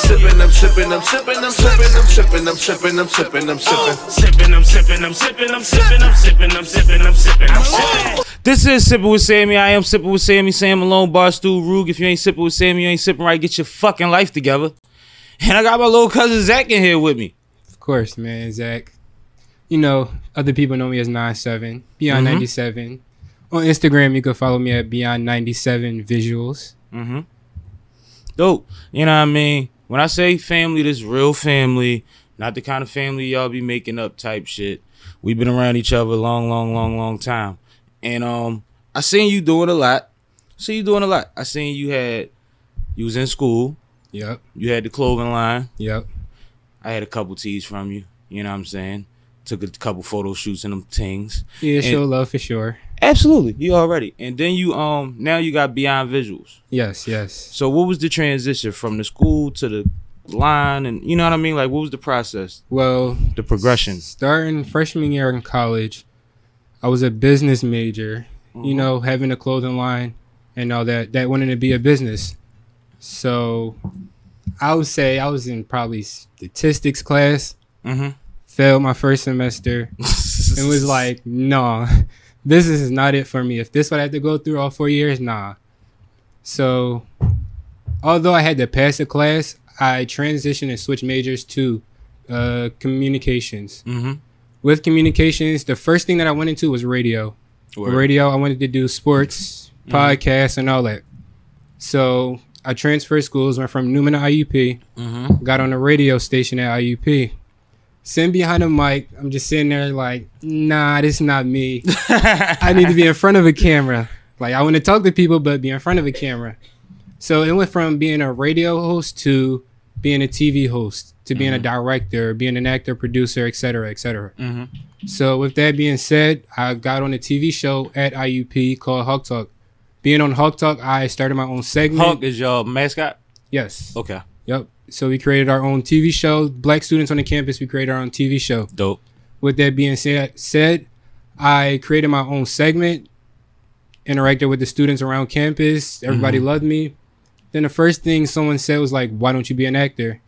sipping, I'm sipping, I'm sipping, I'm sipping, I'm sipping, I'm sipping, I'm sipping, I'm sipping. Sipping, I'm sipping, I'm sipping, I'm sipping, I'm sipping, I'm sipping, I'm sipping, I'm sipping. This is Sipping with Sammy. I am Sipping with Sammy. Sam Malone, Barstool, Rug. If you ain't sipping with Sammy, you ain't sipping right. Get your fucking life together. And I got my little cousin Zach in here with me. Of course, man, Zach. You know, other people know me as 97, Beyond Mhm. 97. On Instagram, you can follow me at Beyond 97 Visuals. Mm-hmm. Dope. You know what I mean? When I say family, this real family, not the kind of family y'all be making up type shit. We've been around each other a long, long, long, long time. And um, I seen you doing a lot. See you doing a lot. I seen you had you was in school. Yep, You had the clothing line. yep. I had a couple tees from you. You know what I'm saying? Took a couple photo shoots in them things. Yeah, show love for sure. Absolutely. You already. And then you um now you got beyond visuals. Yes, yes. So what was the transition from the school to the line and you know what I mean? Like what was the process? Well, The progression. starting freshman year in college, I was a business major. Mm-hmm. You know, having a clothing line and all that. That wanted to be a business. So, I would say I was in probably statistics class. Mm-hmm. Failed my first semester. It was like, no, this is not it for me. If this what I have to go through all four years, nah. So, although I had to pass the class, I transitioned and switched majors to uh, communications. Mm-hmm. With communications, the first thing that I went into was radio. With Radio, I wanted to do sports, podcasts, and all that. So I transferred schools, went from Neumann to IUP, Mm-hmm. got on a radio station at IUP. Sitting behind a mic, I'm just sitting there like, nah, this is not me. I need to be in front of a camera. Like I want to talk to people, but be in front of a camera. So it went from being a radio host to being a TV host to being a director, being an actor, producer, etc., etc. Mm-hmm. So with that being said, I got on a TV show at IUP called Hawk Talk. Being on Hawk Talk, I started my own segment. Hawk is your mascot? Yes. Okay. Yep. So we created our own TV show. Black students on the campus, we created our own TV show. Dope. With that being said, said I created my own segment, interacted with the students around campus. Everybody Mm-hmm. loved me. Then the first thing someone said was like, "Why don't you be an actor?"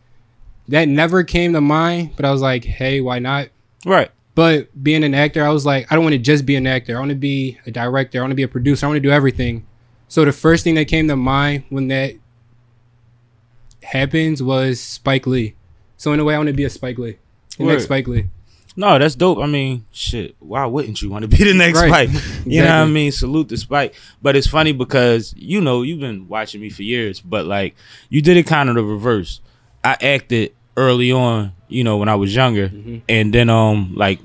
That never came to mind, but I was like, "Hey, why not?" Right. But being an actor, I was like, I don't want to just be an actor. I want to be a director. I want to be a producer. I want to do everything. So the first thing that came to mind when that happens was Spike Lee. So in a way, I want to be a Spike Lee. The next Spike Lee. No, that's dope. I mean, shit. Why wouldn't you want to be the next Right. Spike? You know what I mean? Salute the Spike. But it's funny because you know you've been watching me for years, but like you did it kind of the reverse. I acted early on, you know, when I was younger, Mm-hmm. and then um like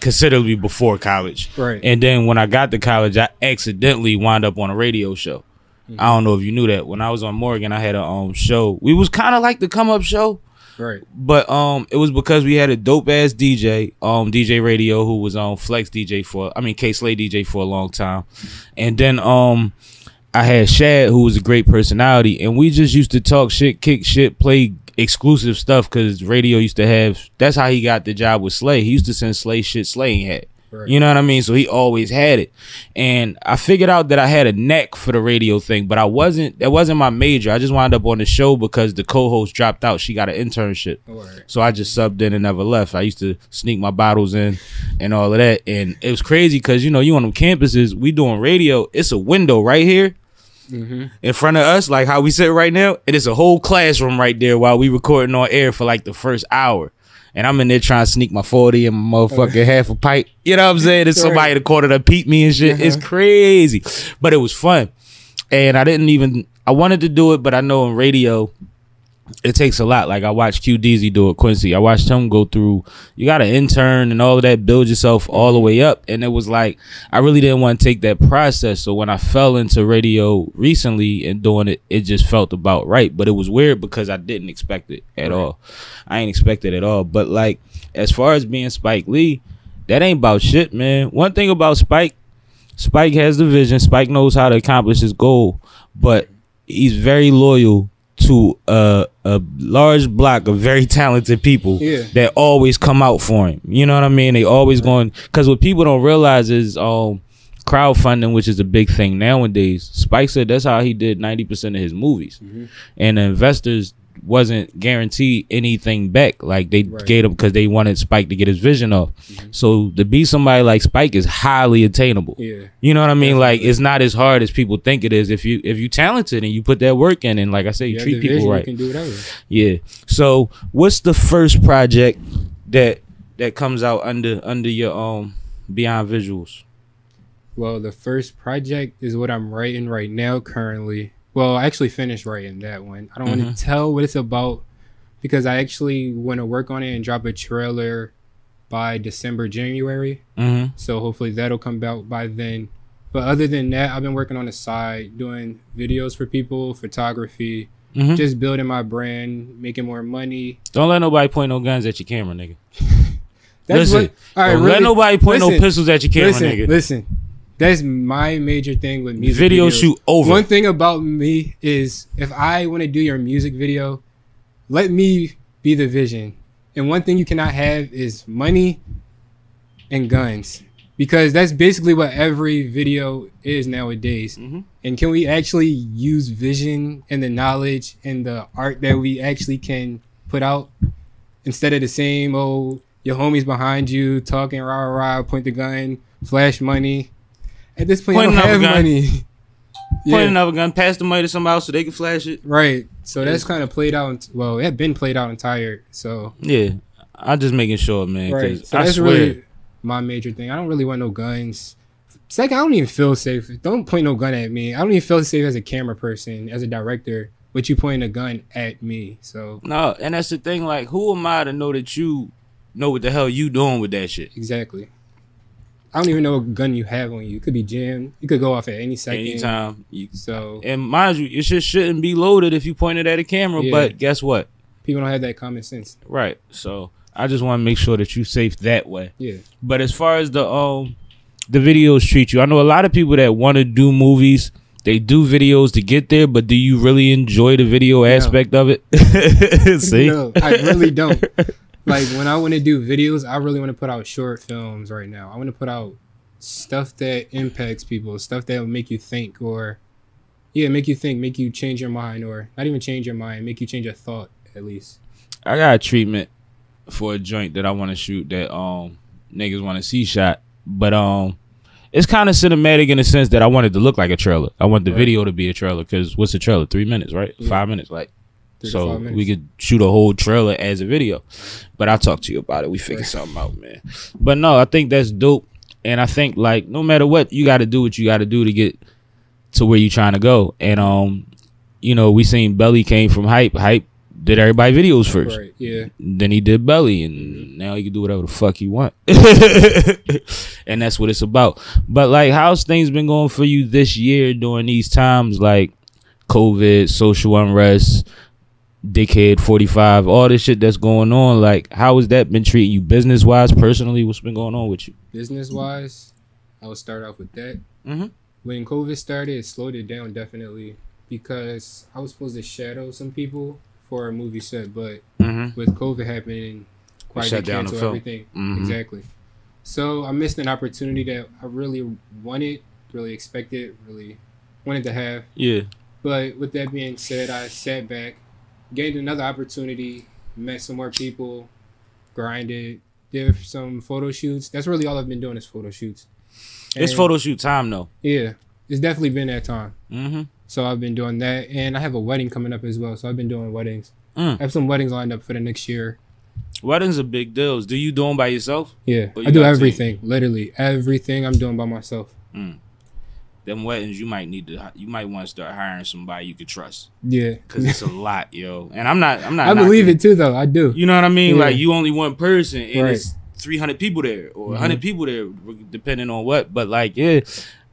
considerably before college. Right. And then when I got to college, I accidentally wound up on a radio show. Mm-hmm. I don't know if you knew that. When I was on Morgan, I had a um show. We was kind of like the come up show Right. but um it was because we had a dope ass DJ, um DJ Radio who was on Flex DJ for I mean Kay Slay DJ for a long time. And then um I had Shad who was a great personality and we just used to talk shit, kick shit, play exclusive stuff cuz radio used to have that's how he got the job with Slay. He used to send Slay shit Slay had. Right. You know what I mean? So he always had it. And I figured out that I had a neck for the radio thing, but I wasn't that wasn't my major. I just wound up on the show because the co-host dropped out. She got an internship. Right. So I just subbed in and never left. I used to sneak my bottles in and all of that. And it was crazy because, you know, you on them campuses, we doing radio. It's a window right here mm-hmm. in front of us, like how we sit right now. It is a whole classroom right there while we recording on air for like the first hour. And I'm in there trying to sneak my 40 and my motherfucking half a pipe. You know what I'm saying? There's somebody in the corner that peep me and shit. It's uh-huh. crazy. But it was fun. And I didn't even, I wanted to do it, but I know in radio, it takes a lot. Like I watched Q Deezy do it, Quincy. I watched him go through. You got to intern and all of that, build yourself all the way up. And it was like I really didn't want to take that process. So when I fell into radio recently and doing it, it just felt about right. But it was weird because I didn't expect it at all. I ain't expect it at all. But like as far as being Spike Lee, that ain't about shit, man. One thing about Spike, Spike has the vision. Spike knows how to accomplish his goal, but he's very loyal to a, a large block of very talented people Yeah. that always come out for him. You know what I mean? They always going because what people don't realize is um crowdfunding, which is a big thing nowadays. Spike said that's how he did ninety percent of his movies, and the investors wasn't guaranteed anything back. Like they Right. gave him because they wanted Spike to get his vision off. So to be somebody like Spike is highly attainable. Yeah. You know what I mean? Like it's not as hard as people think it is if you if you talented and you put that work in and like I say, you You treat people vision, right. You can do whatever. Yeah. So what's the first project that that comes out under under your um Beyond Visuals? Well, the first project is what I'm writing right now currently. Well, I actually finished writing that one. I don't want Mhm. to tell what it's about because I actually want to work on it and drop a trailer by December, January. Mm-hmm. So hopefully that'll come out by then. But other than that, I've been working on the side, doing videos for people, photography, Mhm. just building my brand, making more money. Don't let nobody point no guns at your camera, nigga. That's Listen, what. All right, Don't really, let nobody point no pistols at your camera, listen, nigga. listen. That's my major thing with music. Video videos. shoot over. One thing about me is if I want to do your music video, let me be the vision. And one thing you cannot have is money and guns. Because that's basically what every video is nowadays. Mhm. And can we actually use vision and the knowledge and the art that we actually can put out instead of the same old your homies behind you talking rah rah rah, point the gun, flash money. At this point, Point I don't another have gun. money. Point yeah, another gun, pass the money to somebody else so they can flash it. right. So that's kind of played out. Well, it had been played out and tired. So Yeah. I'm just making sure, man. right. So I that's swear. really my major thing. I don't really want no guns. Second, I don't even feel safe. Don't point no gun at me. I don't even feel safe as a camera person, as a director, with you pointing a gun at me. So No, and that's the thing. Like, who am I to know that you know what the hell you doing with that shit? exactly. I don't even know what gun you have on you. It could be jammed. You could go off at any second. Anytime. You, So and mind you, it just shouldn't be loaded if you point it at a camera. Yeah. But guess what? people don't have that common sense. Right. So I just want to make sure that you're safe that way. Yeah. But as far as the um the videos treat you, I know a lot of people that want to do movies. They do videos to get there, but do you really enjoy the video aspect of it? See, No, I really don't. like when I want to do videos, I really want to put out short films right now. I want to put out stuff that impacts people, stuff that will make you think, or yeah, make you think, make you change your mind, or not even change your mind, make you change your thought at least. I got a treatment for a joint that I want to shoot that um niggas want to see shot, but um it's kind of cinematic in the sense that I want it to look like a trailer. I want the Right. video to be a trailer because what's a trailer? Three minutes, right? Yeah. Five minutes, like. So we could shoot a whole trailer as a video, but I'll talk to you about it. We figure Right. something out, man. But no, I think that's dope, and I think like no matter what, you got to do what you got to do to get to where you trying to go. And um, you know, we seen Belly came from hype. Hype did everybody videos first Right? Yeah. then he did belly and now he can do whatever the fuck he want and that's what it's about but like how's things been going for you this year during these times like covid social unrest dickhead 45 all this shit that's going on like how has that been treating you business wise personally what's been going on with you Business wise, I would start off with that. Mhm. When COVID started, it slowed it down definitely because I was supposed to shadow some people for a movie set, but mm-hmm. with COVID happening, quite shut down cancel everything. Mhm. Exactly. So I missed an opportunity that I really wanted, really expected, really wanted to have. yeah But with that being said, I sat back, gained another opportunity, met some more people, grinded, did some photo shoots. That's really all I've been doing is photo shoots. it's photo shoot time though Yeah, it's definitely been that time. mm-hmm. So I've been doing that, and I have a wedding coming up as well. So I've been doing weddings. Mm. I have some weddings lined up for the next year. weddings are big deals do you do them by yourself Yeah, you I do a team. everything. Literally everything I'm doing by myself. Them weddings you might need to you might want to start hiring somebody you could trust Yeah, Cause it's a lot, yo. And I'm not. I'm not. I believe knocking- it too, though. I do. You know what I mean? Yeah. Like you only one person, and Right. it's 300 people there or Mhm. 100 people there, depending on what. But like, yeah,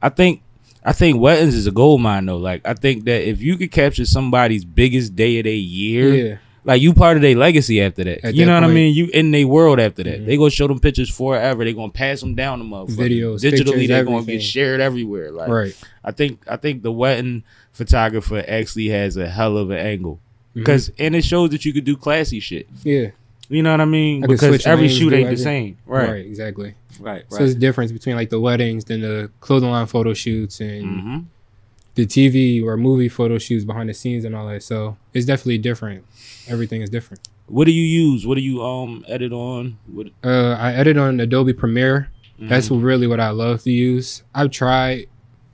I think. I think weddings is a gold mine though. Like I think that if you could capture somebody's biggest day of their year, Yeah, like you part of their legacy after that. At you that know what I mean? You in their world after that. Mhm. They gonna show them pictures forever. They gonna pass them down to motherfuckers. Videos, digitally. pictures, They gonna get shared everywhere. Like right. I think I think the wedding photographer actually has a hell of an angle because and it shows that you could do classy shit. yeah, You know what I mean? I because every shoot ain't the same. right, Right, exactly. right, So right. there's a difference between like the weddings, then the clothing line photo shoots, and hmm the TV or movie photo shoots behind the scenes and all that. So it's definitely different. Everything is different. What do you use? What do you um edit on? What Uh, I edit on Adobe Premiere. Mm-hmm. That's really what I love to use. I've tried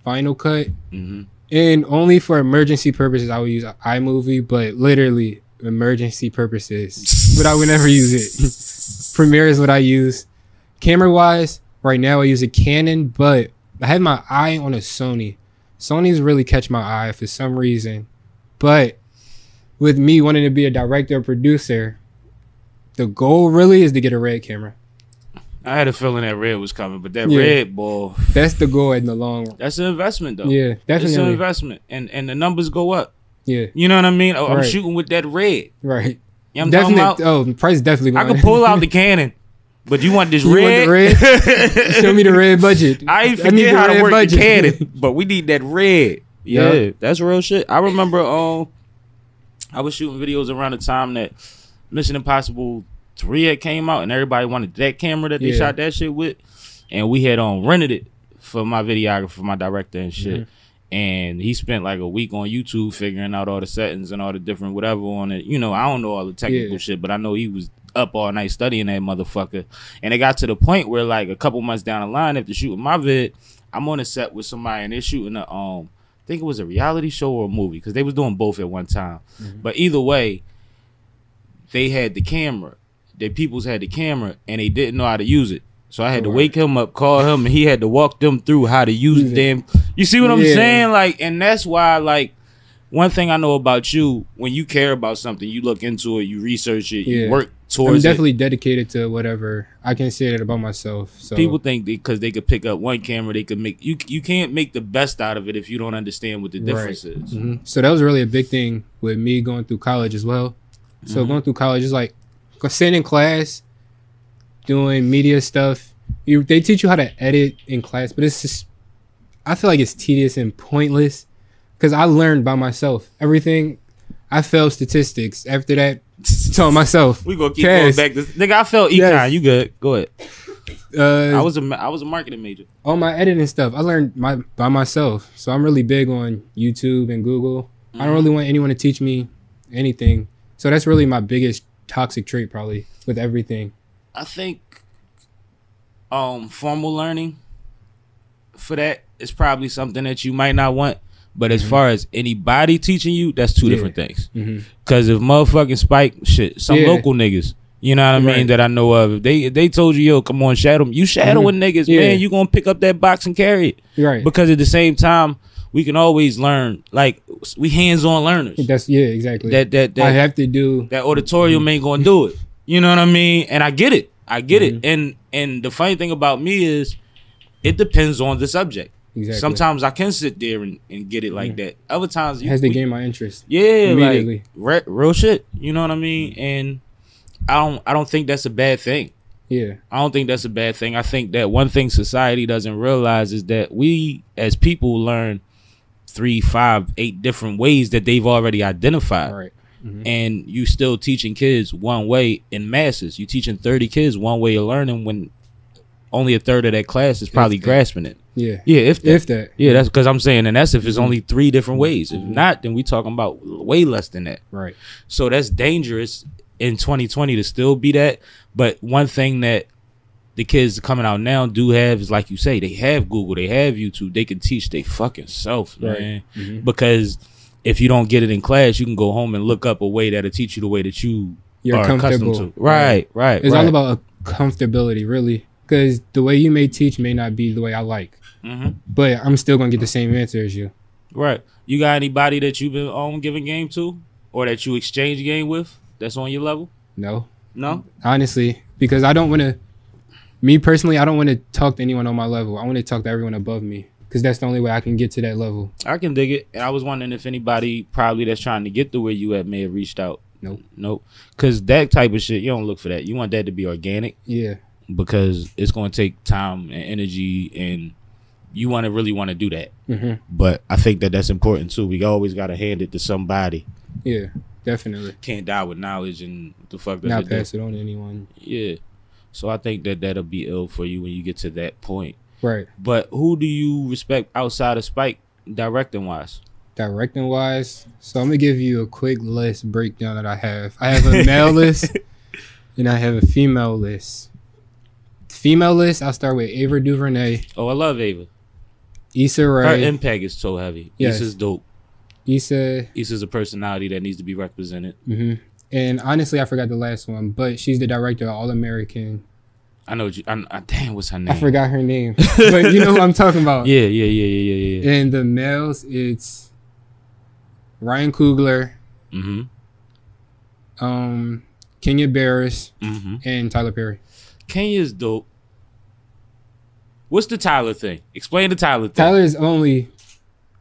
Final Cut, hmm and only for emergency purposes I would use iMovie, but literally emergency purposes. but I would never use it. Premiere is what I use. Camera wise, right now I use a Canon, but I had my eye on a Sony. Sony's really catch my eye for some reason. But with me wanting to be a director or producer, the goal really is to get a red camera. I had a feeling that red was coming, but that Yeah. red ball, That's the goal in the long run. that's an investment though. Yeah, It's an investment, and and the numbers go up. Yeah, You know what I mean? Oh, I'm Right. shooting with that red. right. You know I'm talking Definitely. about? Oh, the price definitely. I could pull out the Canon, but you want this You want red? the red? Show me the red budget. I ain't forget the how to work budget. the Canon, but we need that red. Yeah, Yeah. that's real shit. I remember um, I was shooting videos around the time that Mission Impossible Three had came out, and everybody wanted that camera that they Yeah. shot that shit with, and we had um rented it for my videographer, my director, and shit. Mm-hmm. And he spent like a week on YouTube figuring out all the settings and all the different whatever on it. You know, I don't know all the technical Yeah. shit, but I know he was up all night studying that motherfucker. And it got to the point where like a couple months down the line, after shooting my vid, I'm on a set with somebody and they're shooting a um I think it was a reality show or a movie because they was doing both at one time. But either way, they had the camera. Their peoples had the camera and they didn't know how to use it. So I had to wake him up, call him, and he had to walk them through how to use it. them. You see what I'm Yeah. saying? Like, and that's why, like, one thing I know about you, when you care about something, you look into it, you research it, you Yeah. work I'm towards it. definitely dedicated to whatever. I can say that about myself. So People think because they could pick up one camera, they could make you. You can't make the best out of it if you don't understand what the Right. difference is. Mhm. So that was really a big thing with me going through college as well. So Mm-hmm. going through college is like sitting in class, doing media stuff. You they teach you how to edit in class, but it's just I feel like it's tedious and pointless because I learned by myself everything. I failed statistics. After that, told myself. We gonna keep Cass, going back. To, nigga, I felt econ. Yes. You good? Go ahead. Uh, I was a I was a marketing major. all my editing stuff I learned my by myself. So I'm really big on YouTube and Google. I Mm-hmm. don't really want anyone to teach me anything. So that's really my biggest toxic trait probably with everything. I think um formal learning for that is probably something that you might not want. But as far as anybody teaching you, that's two Mm-hmm. Yeah. different things. hmm Cause if motherfucking Spike shit, some Yeah. local niggas, you know what I mean, Right. that I know of, if they if they told you, yo, come on, shadow, you shadowing niggas, Mm-hmm. Yeah. man, you gonna pick up that box and carry it. Right. Because at the same time, we can always learn. Like we hands on learners. that's yeah, exactly. That that that I have to do that auditorium ain't gonna do it. You know what I mean? And I get it. I get Mm-hmm. it. And and the funny thing about me is it depends on the subject. Exactly. Sometimes I can sit there and, and get it like that. Other times you has to gain my interest. Yeah, immediately. like re- real shit. You know what I mean? And I don't I don't think that's a bad thing. Yeah. I don't think that's a bad thing. I think that one thing society doesn't realize is that we as people learn three, five, eight different ways that they've already identified right. Mm-hmm. and you still teaching kids one way in masses. You teaching thirty kids one way of learning when only a third of that class is probably that. grasping it. Yeah. Yeah, if that. If that. yeah, that's because I'm saying, and that's if it's mm-hmm. only three different mm-hmm. ways. If mm-hmm. not, then we talking about way less than that. Right. So that's dangerous in 2020 to still be that. But one thing that the kids coming out now do have is like you say, they have Google, they have YouTube, they can teach they fucking self, Right. man. Mhm. Because if you don't get it in class, you can go home and look up a way that'll teach you the way that you You're are accustomed comfortable. to. Right, right. It's right. all about a comfortability, really. Because the way you may teach may not be the way I like, hmm but I'm still gonna get the same answer as you. Right. You got anybody that you've been on giving game to, or that you exchange game with that's on your level? No, No. honestly, because I don't want to. Me personally, I don't want to talk to anyone on my level. I want to talk to everyone above me because that's the only way I can get to that level. I can dig it. And I was wondering if anybody probably that's trying to get to where you at may have reached out. Nope. Nope. Because that type of shit, you don't look for that. You want that to be organic Yeah, because it's going to take time and energy, and you want to really want to do that. hmm But I think that that's important too. We always got to hand it to somebody. yeah, definitely. Can't die with knowledge and the fuck. does Not it do? pass it on to anyone. Yeah. So I think that that'll be ill for you when you get to that point. Right. But who do you respect outside of Spike directing wise. directing wise. So I'm gonna give you a quick list breakdown that I have. I have a male list and I have a female list. Female list, I'll start with Ava DuVernay, Oh, I love Ava. Issa Right. Her impact is so heavy. Yes. Issa's dope. Issa, Issa's a personality that needs to be represented. hmm and honestly, I forgot the last one, but she's the director of All American. I know. what you- I, I, damn, what's her name? I forgot her name, but you know what I'm talking about. Yeah, yeah, yeah, yeah, yeah, yeah. And the males, it's Ryan Coogler, Mm-hmm. um, Kenya Barris, Mm-hmm. and Tyler Perry. Kenya's dope. What's the Tyler thing? Explain the Tyler thing. Tyler is only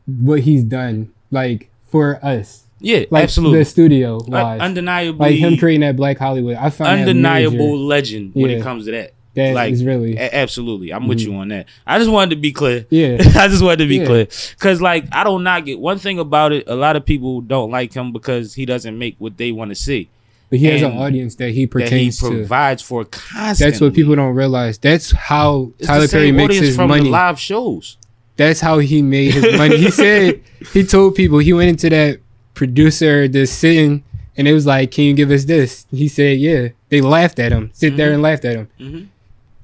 what he's done, like for us, yeah, like absolutely. the studio wise, undeniably, like him creating that Black Hollywood. I found undeniable legend when it comes to that. That like, is really, A- absolutely, I'm with you mhm. on that. I just wanted to be clear. yeah, I just wanted to be Yeah. clear because, like, I don't knock it. One thing about it, a lot of people don't like him because he doesn't make what they want to see. But he has an audience that he That he pertains to. provides for constantly. That's what people don't realize. That's how It's Tyler Perry makes his from money. the live shows. That's how he made his money. He said he told people he went into that producer this sitting and it was like, "Can you give us this?" He said, "Yeah." They laughed at him. Sit there and laughed at him. Mhm.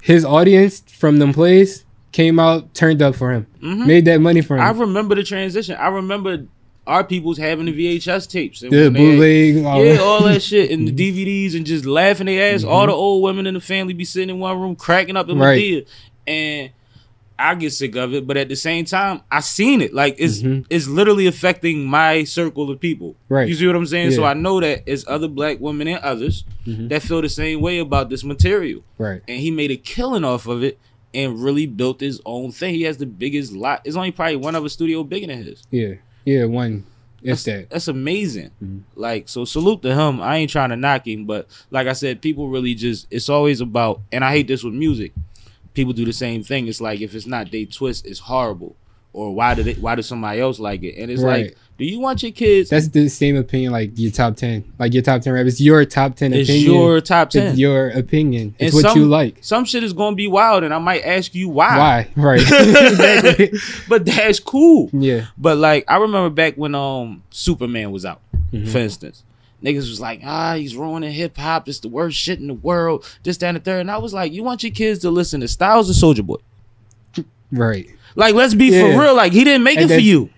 His audience from them plays came out, turned up for him, Mhm. made that money for him. I remember the transition. I remember our people's having the VHS tapes. And had- bootleg, all yeah, that. all that shit and the DVDs and just laughing their ass. Mm-hmm. All the old women in the family be sitting in one room cracking up in Right. Madea. And I get sick of it, but at the same time, I seen it. Like it's Mhm. it's literally affecting my circle of people. Right. You see what I'm saying? So I know that it's other black women and others Mhm. that feel the same way about this material. right. And he made a killing off of it and really built his own thing. He has the biggest lot. It's only probably one other studio bigger than his. Yeah, yeah. One, That's, it's that. that's amazing. Mhm. Like, so salute to him. I ain't trying to knock him, but like I said, people really just, it's always about, and I hate this with music. People do the same thing. It's like, if it's not they twist, it's horrible. Or why did it, why does somebody else like it? And it's Right. like, do you want your kids? That's the same opinion like your top ten, like your top ten rap. It's your top ten it's opinion. your top 10. It's your opinion. It's And what some- you like. Some shit is going to be wild, and I might ask you why. Why? Right. exactly. But that's cool. Yeah. But like I remember back when um Superman was out, Mhm. for instance. Niggas was like, ah, he's ruining hip hop. It's the worst shit in the world. This, that, and the third. And I was like, you want your kids to listen to Styles or Soulja Boy? Right. Like, let's be Yeah. for real. Like, he didn't make And it for you.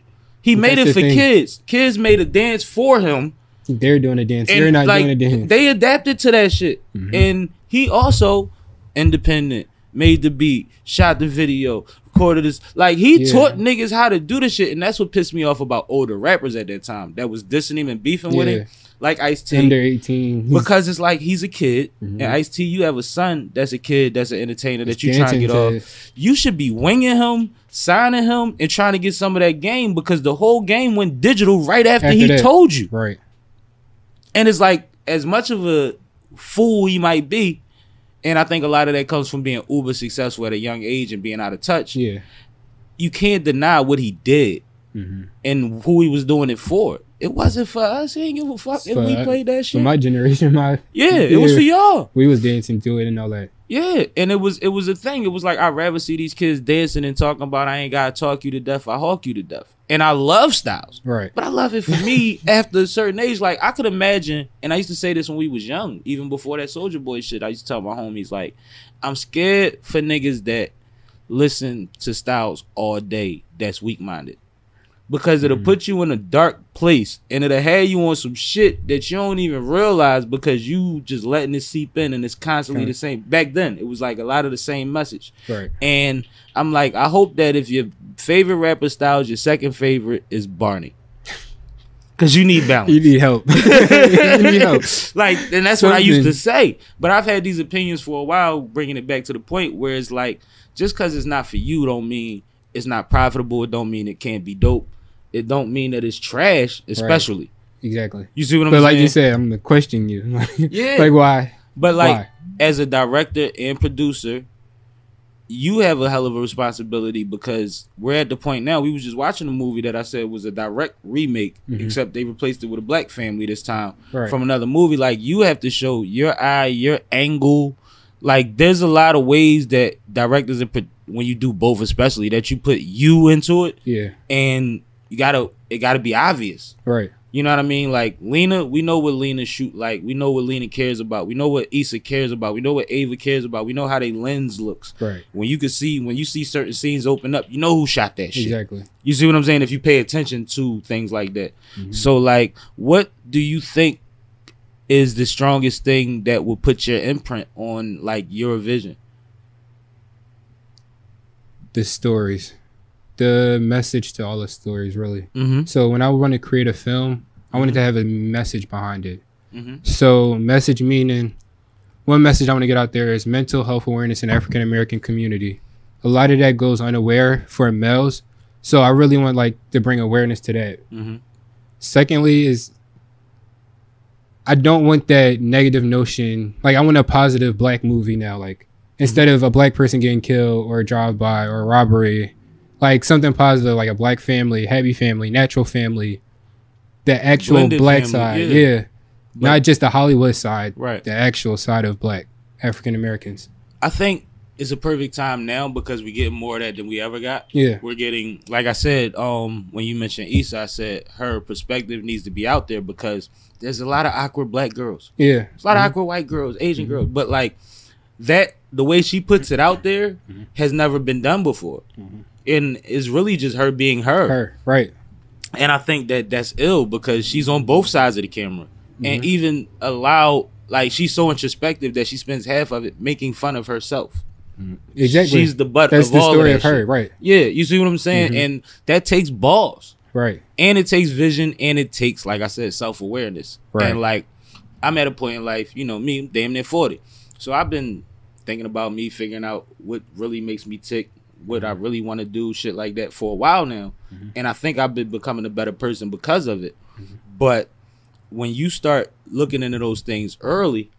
He made it for thing. kids. Kids made a dance for him. They're doing a dance. You're not like, doing a dance. They adapted to that shit. Mhm. And he also independent, made the beat, shot the video, recorded this. Like he Yeah. taught niggas how to do the shit, and that's what pissed me off about older rappers at that time that was dissing him and beefing with him, like Ice T. Under 18. Because it's like he's a kid, Mhm. and Ice T, you have a son that's a kid that's an entertainer that He's you trying to get off. You should be winging him, signing him, and trying to get some of that game because the whole game went digital right after, After he that. told you. Right. And it's like as much of a fool he might be, and I think a lot of that comes from being uber successful at a young age and being out of touch. Yeah. You can't deny what he did Mhm. and who he was doing it for. It wasn't for us. He ain't give a fuck if we played that shit. For my generation, my yeah, it was for y'all. we was dancing to it and all that. Yeah, and it was it was a thing. It was like I'd rather see these kids dancing and talking about I ain't gotta talk you to death. I hawk you to death. And I love Styles. Right. But I love it for me after a certain age. Like I could imagine, and I used to say this when we was young, even before that Soulja Boy shit. I used to tell my homies like, I'm scared for niggas that listen to Styles all day. That's weak minded. Because it'll mm. put you in a dark place and it'll have you on some shit that you don't even realize because you just letting it seep in and it's constantly Okay. the same. Back then, it was like a lot of the same message. Right. And I'm like, I hope that if your favorite rapper styles, your second favorite is Barney. Cause you need balance. You need help. you need help. like, and that's what I used to say. But I've had these opinions for a while, bringing it back to the point where it's like, just cause it's not for you, don't mean it's not profitable. It don't mean it can't be dope. It don't mean that it's trash, especially. Exactly. You see what I'm saying? But like you said, I'm gonna question you. Yeah. like why? But like Why? as a director and producer, you have a hell of a responsibility because we're at the point now. We was just watching a movie that I said was a direct remake, Mhm. except they replaced it with a black family this time Right. from another movie. Like you have to show your eye, your angle. Like there's a lot of ways that directors and pro- when you do both, especially that you put you into it, Yeah. and you gotta it gotta be obvious. Right. You know what I mean? Like Lena, we know what Lena shoot like. We know what Lena cares about. We know what Issa cares about. We know what Ava cares about. We know how they lens looks. Right. When you can see when you see certain scenes open up, you know who shot that shit. Exactly. You see what I'm saying? If you pay attention to things like that. Mm-hmm. So like what do you think is the strongest thing that will put your imprint on like your vision? The stories, the message to all the stories, really. Mm-hmm. So when I want to create a film, I wanted to have a message behind it. Mhm. So message meaning, one message I want to get out there is mental health awareness in African American community. A lot of that goes unaware for males, so I really want like to bring awareness to that. Mhm. Secondly, is I don't want that negative notion. Like I want a positive black movie now. Like instead of a black person getting killed or a drive by or a robbery, like something positive, like a black family, happy family, natural family, the actual Blended black family, side. yeah. Yeah, not just the Hollywood side. Right. The actual side of black African Americans. I think it's a perfect time now because we get more of that than we ever got. Yeah. We're getting like I said, um, when you mentioned Issa, I said her perspective needs to be out there because there's a lot of awkward black girls. Yeah. There's a lot of mm-hmm. awkward white girls, Asian mm-hmm. girls, but like that, the way she puts it out there mm-hmm. has never been done before, and it's really just her being her. Her. Right. And I think that that's ill because she's on both sides of the camera, and mm-hmm. even allow like she's so introspective that she spends half of it making fun of herself. Mm-hmm. Exactly. She's the butt That's of the all story of, of, her. shit. Right. Yeah, you see what I'm saying, mm-hmm. and that takes balls Right. and it takes vision and it takes like i said self-awareness Right. and like i'm at a point in life you know me damn near 40 so i've been thinking about me figuring out what really makes me tick what i really want to do shit like that for a while now and i think i've been becoming a better person because of it but when you start looking into those things early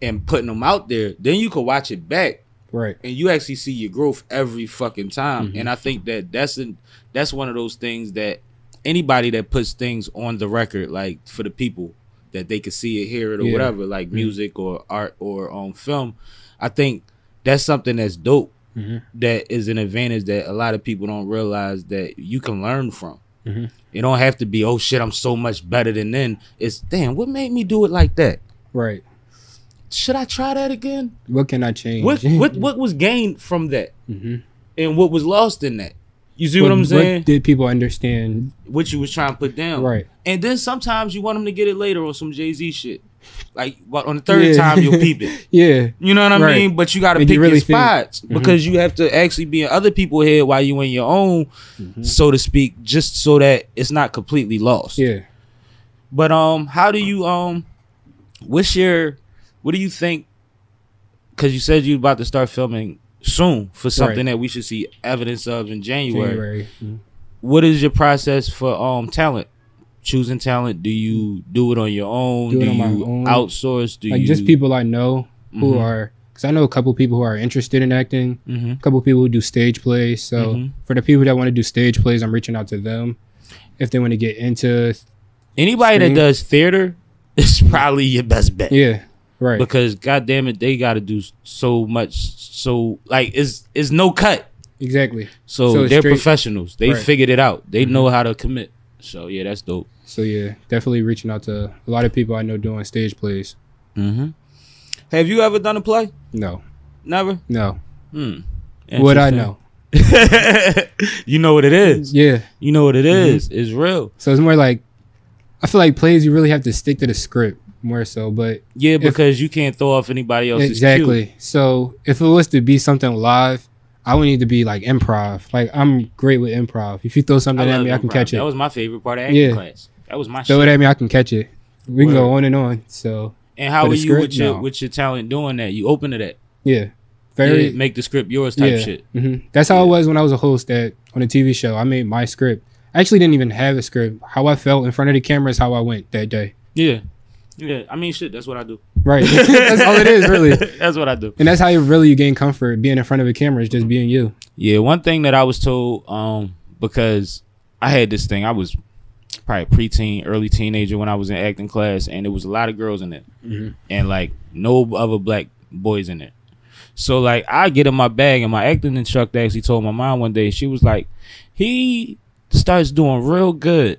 and putting them out there then you can watch it back Right. and you actually see your growth every fucking time. Mm-hmm. And I think that that's an, that's one of those things that anybody that puts things on the record, like for the people that they can see it, hear it, or Yeah. Mm-hmm. whatever, like music or art or um film, I think that's something that's dope. Mm-hmm. that is an advantage that a lot of people don't realize that you can learn from. Mm-hmm. It don't have to be oh shit I'm so much better than them. It's damn what made me do it like that. Right. Should I try that again? What can I change? What what what was gained from that, Mhm. and what was lost in that? You see what, I'm saying? What did people understand? What you was trying to put down, Right. And then sometimes you want them to get it later on some Jay Z shit. Like what on the third Yeah. time you'll peep it. Yeah. You know what I Right. mean? But you got to Make pick you really your think. spots because you have to actually be in other people's head while you're in your own, Mm-hmm. so to speak, just so that it's not completely lost. Yeah. But um, how do you um, what's your, what do you think? Because you said you about to start filming soon for something Right. that we should see evidence of in January. January. Mhm. What is your process for um talent? Choosing talent? Do you do it on your own? Do Do, it on my you own. outsource? Do Like you just people I know who Mhm. are, because I know a couple people who are interested in acting. Mhm. A couple people who do stage plays. So Mhm. for the people that want to do stage plays, I'm reaching out to them. If they want to get into, Anybody that does theater is probably your best bet. yeah, right, Because goddamn it, they got to do so much. So like, it's it's no cut. exactly. So, So they're straight- professionals. They Right. Mm-hmm. figured it out. They know how to commit. So yeah, that's dope. So yeah, definitely reaching out to a lot of people I know doing stage plays. Mm-hmm. Have you ever done a play? No, Never. no. Hmm. What I know, you know what it is. yeah. You know what it is. Mm-hmm. It's real. So it's more like, I feel like plays you really have to stick to the script more so, but Yeah, because you can't throw off anybody else's cue. exactly. So if it was to be something live, I would need to be like improv. Like I'm great with improv. If you throw something at me, I can catch it. That was my favorite part of acting Yeah. class. That was my throw shit. it at me, I can catch it. We can go on and on. So And how the you with your No. with your talent doing that? You open to that. yeah, very yeah, make the script yours type yeah. shit. hmm That's how it was when I was a host at on a TV show. I made my script. I actually didn't even have a script. How I felt in front of the camera is how I went that day. Yeah. Yeah. I mean shit, that's what I do. Right. that's all it is, really. that's what I do. And that's how you really you gain comfort being in front of a camera is just being you. Yeah, one thing that I was told, um, because I had this thing, I was probably preteen, early teenager when I was in acting class, and there was a lot of girls in it, Mm-hmm. and like no other black boys in it. So like I get in my bag and my acting instructor actually told my mom one day, she was like, he starts doing real good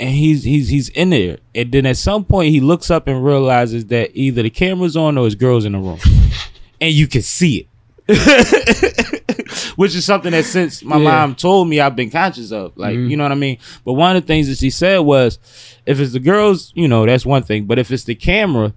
and he's he's he's in there. And then at some point he looks up and realizes that either the camera's on or his girl's in the room. and you can see it. Which is something that since my Yeah. mom told me I've been conscious of. Like, Mhm. you know what I mean? But one of the things that she said was if it's the girls, you know, that's one thing. But if it's the camera,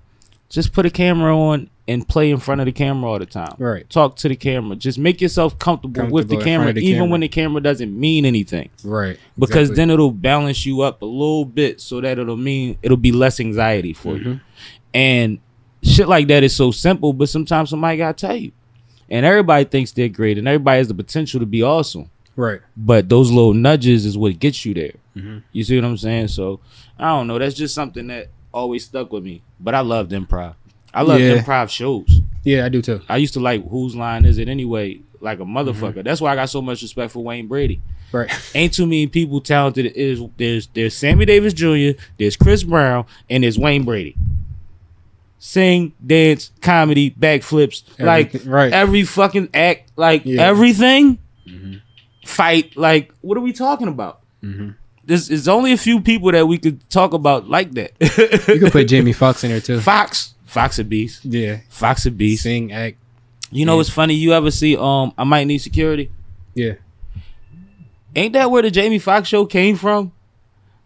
just put a camera on and play in front of the camera all the time. Right. Talk to the camera. Just make yourself comfortable, with the Comfortable in front camera, the even camera. when the camera doesn't mean anything. Right. Because Exactly. then it'll balance you up a little bit so that it'll mean it'll be less anxiety for you. Mhm. And shit like that is so simple, but sometimes somebody gotta tell you. And everybody thinks they're great and everybody has the potential to be awesome. Right. But those little nudges is what gets you there. Mhm. You see what I'm saying? So I don't know. That's just something that always stuck with me. But I loved improv. I love Yeah. improv shows. Yeah, I do too. I used to like whose line is it anyway? Like a motherfucker. That's why I got so much respect for Wayne Brady. Right. Ain't too many people talented. Is there's there's Sammy Davis Jr., there's Chris Brown, and there's Wayne Brady. Sing, dance, comedy, backflips, like right. every fucking act, like Yeah. everything. Fight, like what are we talking about? Mhm. There's, there's only a few people that we could talk about like that. You could put Jamie Foxx in there too. Foxx, Foxx a beast, Yeah. Foxx a beast. Sing, act. You know Yeah. what's funny? You ever see um I might need security? Yeah. Ain't that where the Jamie Foxx show came from?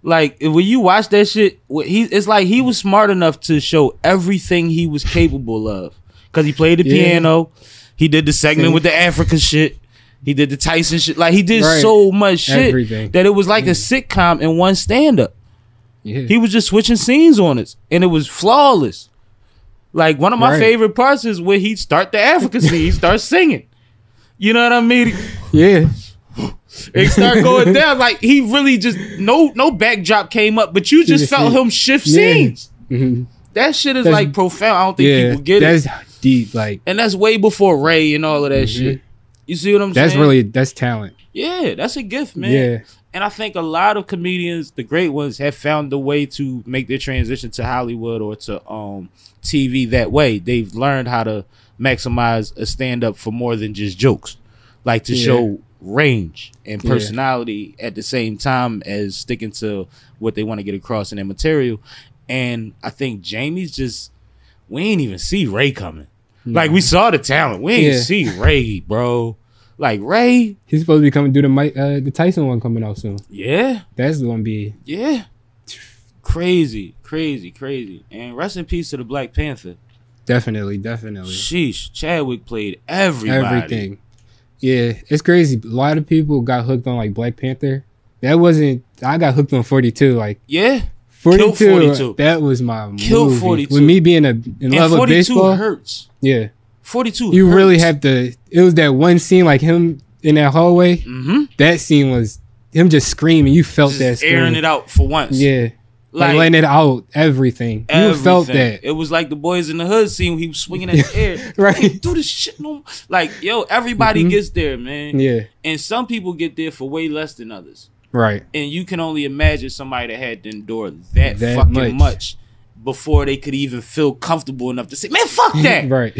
Like when you watch that shit, he it's like he was smart enough to show everything he was capable of. Cause he played the Yeah. piano, he did the segment with the Africa shit, he did the Tyson shit. Like he did Right. so much shit Everything. that it was like a sitcom in one stand up. Yeah. He was just switching scenes on it, and it was flawless. Like one of my Right. favorite parts is when he start the Africa scene, he starts singing. You know what I mean? yeah. It start going down. Like he really just no no backdrop came up, but you just just felt see- him shift Yeah. scenes. Mhm. That shit is That's- like profound. I don't think Yeah. people get that's it. That's deep. Like And that's way before Ray and all of that Mhm. shit. You see what I'm that's saying? That's really that's talent. yeah, that's a gift, man. Yeah. And I think a lot of comedians, the great ones, have found a way to make their transition to Hollywood or to um TV that way. They've learned how to maximize a stand up for more than just jokes. Like to Yeah. show range and Yeah. personality at the same time as sticking to what they want to get across in their material. And I think Jamie's just we ain't even see Ray coming. Like we saw the talent. We ain't Yeah. see Ray, bro. Like Ray, He's supposed to be coming do the Mike uh, the Tyson one coming out soon. yeah. That's gonna be Yeah. Crazy, crazy, crazy. And rest in peace to the Black Panther. definitely, definitely Sheesh. Chadwick played everybody. everything. Yeah, it's crazy. A lot of people got hooked on like Black Panther. That wasn't. I got hooked on Forty Two. Like Yeah. 42, 42. That was my kill movie. 42. With me being a in And love with 42 baseball. hurts. Yeah, 42 you hurts. really have to. It was that one scene like him in that hallway. Mm-hmm. That scene was him just screaming. You felt that Just scream. airing it out for once. Yeah, like, Like, letting it out. Everything. You felt that. It was like the boys in the hood scene when he was swinging at the air. Right. Can't do this shit no more. Like, yo, everybody Mhm. gets there, man. Yeah, And some people get there for way less than others. right. and you can only imagine somebody that had to endure that, That fucking much. much. before they could even feel comfortable enough to say, "Man, fuck that!" right.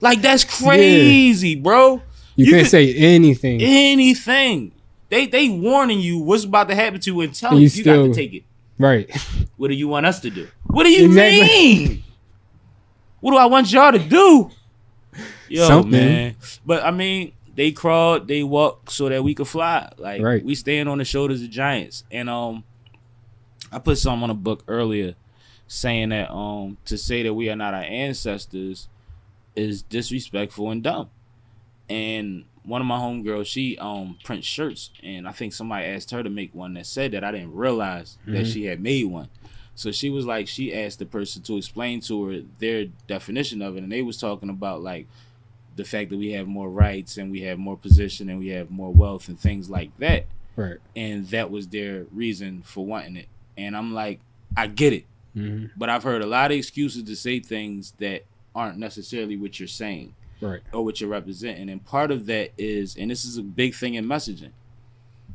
Like that's crazy, bro. You, You can't could- say anything. Anything they they warning you what's about to happen to you and telling you, you you got to take it. Right. What do you want us to do? What do you Exactly. mean? What do I want y'all to do? Yo, Something. man. But I mean, they crawled, they walked so that we could fly. Like Right. we stand on the shoulders of giants. And um I put something on a book earlier saying that um to say that we are not our ancestors is disrespectful and dumb. And one of my homegirls, she um prints shirts, and I think somebody asked her to make one that said that. I didn't realize that Mhm. she had made one. So she was like, she asked the person to explain to her their definition of it, and they was talking about like the fact that we have more rights and we have more position and we have more wealth and things like that, Right. and that was their reason for wanting it. And I'm like, I get it, hmm but I've heard a lot of excuses to say things that aren't necessarily what you're saying Right. or what you're representing. And part of that is, and this is a big thing in messaging,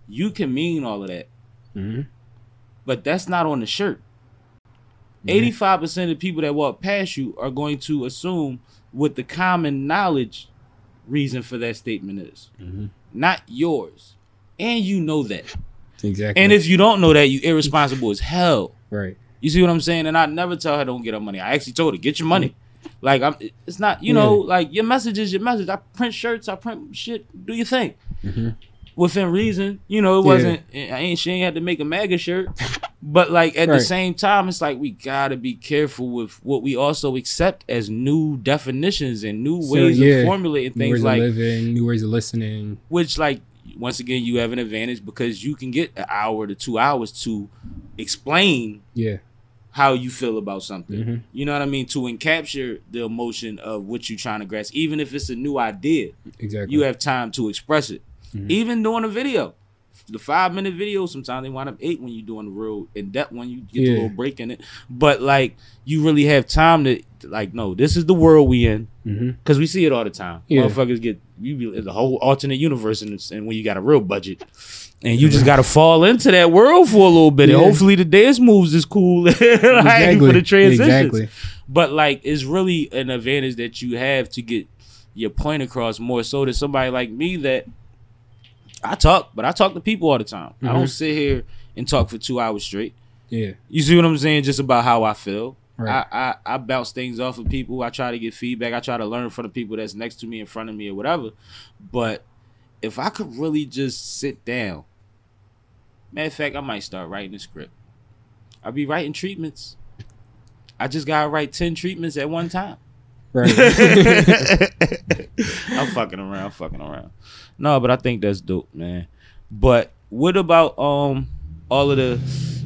you can mean all of that, hmm but that's not on the shirt. 85 percent of the people that walk past you are going to assume what the common knowledge reason for that statement is, Mm-hmm. not yours, and you know that. Exactly. And if you don't know that, you irresponsible as hell. right. You see what I'm saying? And I never tell her don't get her money. I actually told her get your money. Like I'm, it's not you know like your message is your message. I print shirts, I print shit. Do your thing Mhm. within reason. You know it wasn't. I ain't she ain't had to make a MAGA shirt, but like at the same time, it's like we gotta be careful with what we also accept as new definitions and new So, ways yeah, of formulating New things. ways Like of living, new ways of listening. which like once again you have an advantage because you can get an hour to two hours to explain Yeah. How you feel about something. Mhm. You know what I mean? To encapture the emotion of what you're trying to grasp, even if it's a new idea, Exactly. you have time to express it. Mhm. Even doing a video, the five minute video, sometimes they wind up eight when you're doing the real in depth one. You get Yeah. a little break in it, but like you really have time to like, no, this is the world we in because we see it all the time. Yeah. Motherfuckers get you be in the whole alternate universe, and, and when you got a real budget, and you just got to fall into that world for a little bit, and hopefully the dance moves is cool like, for the transitions. Exactly. But like, it's really an advantage that you have to get your point across more so than somebody like me that I talk, but I talk to people all the time. I don't Mhm. sit here and talk for two hours straight. Yeah. You see what I'm saying? Just about how I feel. Right. I, I I bounce things off of people. I try to get feedback. I try to learn from the people that's next to me, in front of me, or whatever. But if I could really just sit down, matter of fact, I might start writing a script. I'll be writing treatments. I just gotta write ten treatments at one time. Right. I'm fucking around, I'm fucking around. No, but I think that's dope, man. But what about um all of the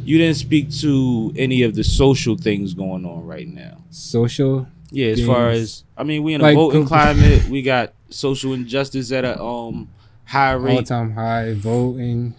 you didn't speak to any of the social things going on right now. Social. Yeah, as far as I mean, we in a Like, voting climate. We got social injustice at a um high rate. All time high voting.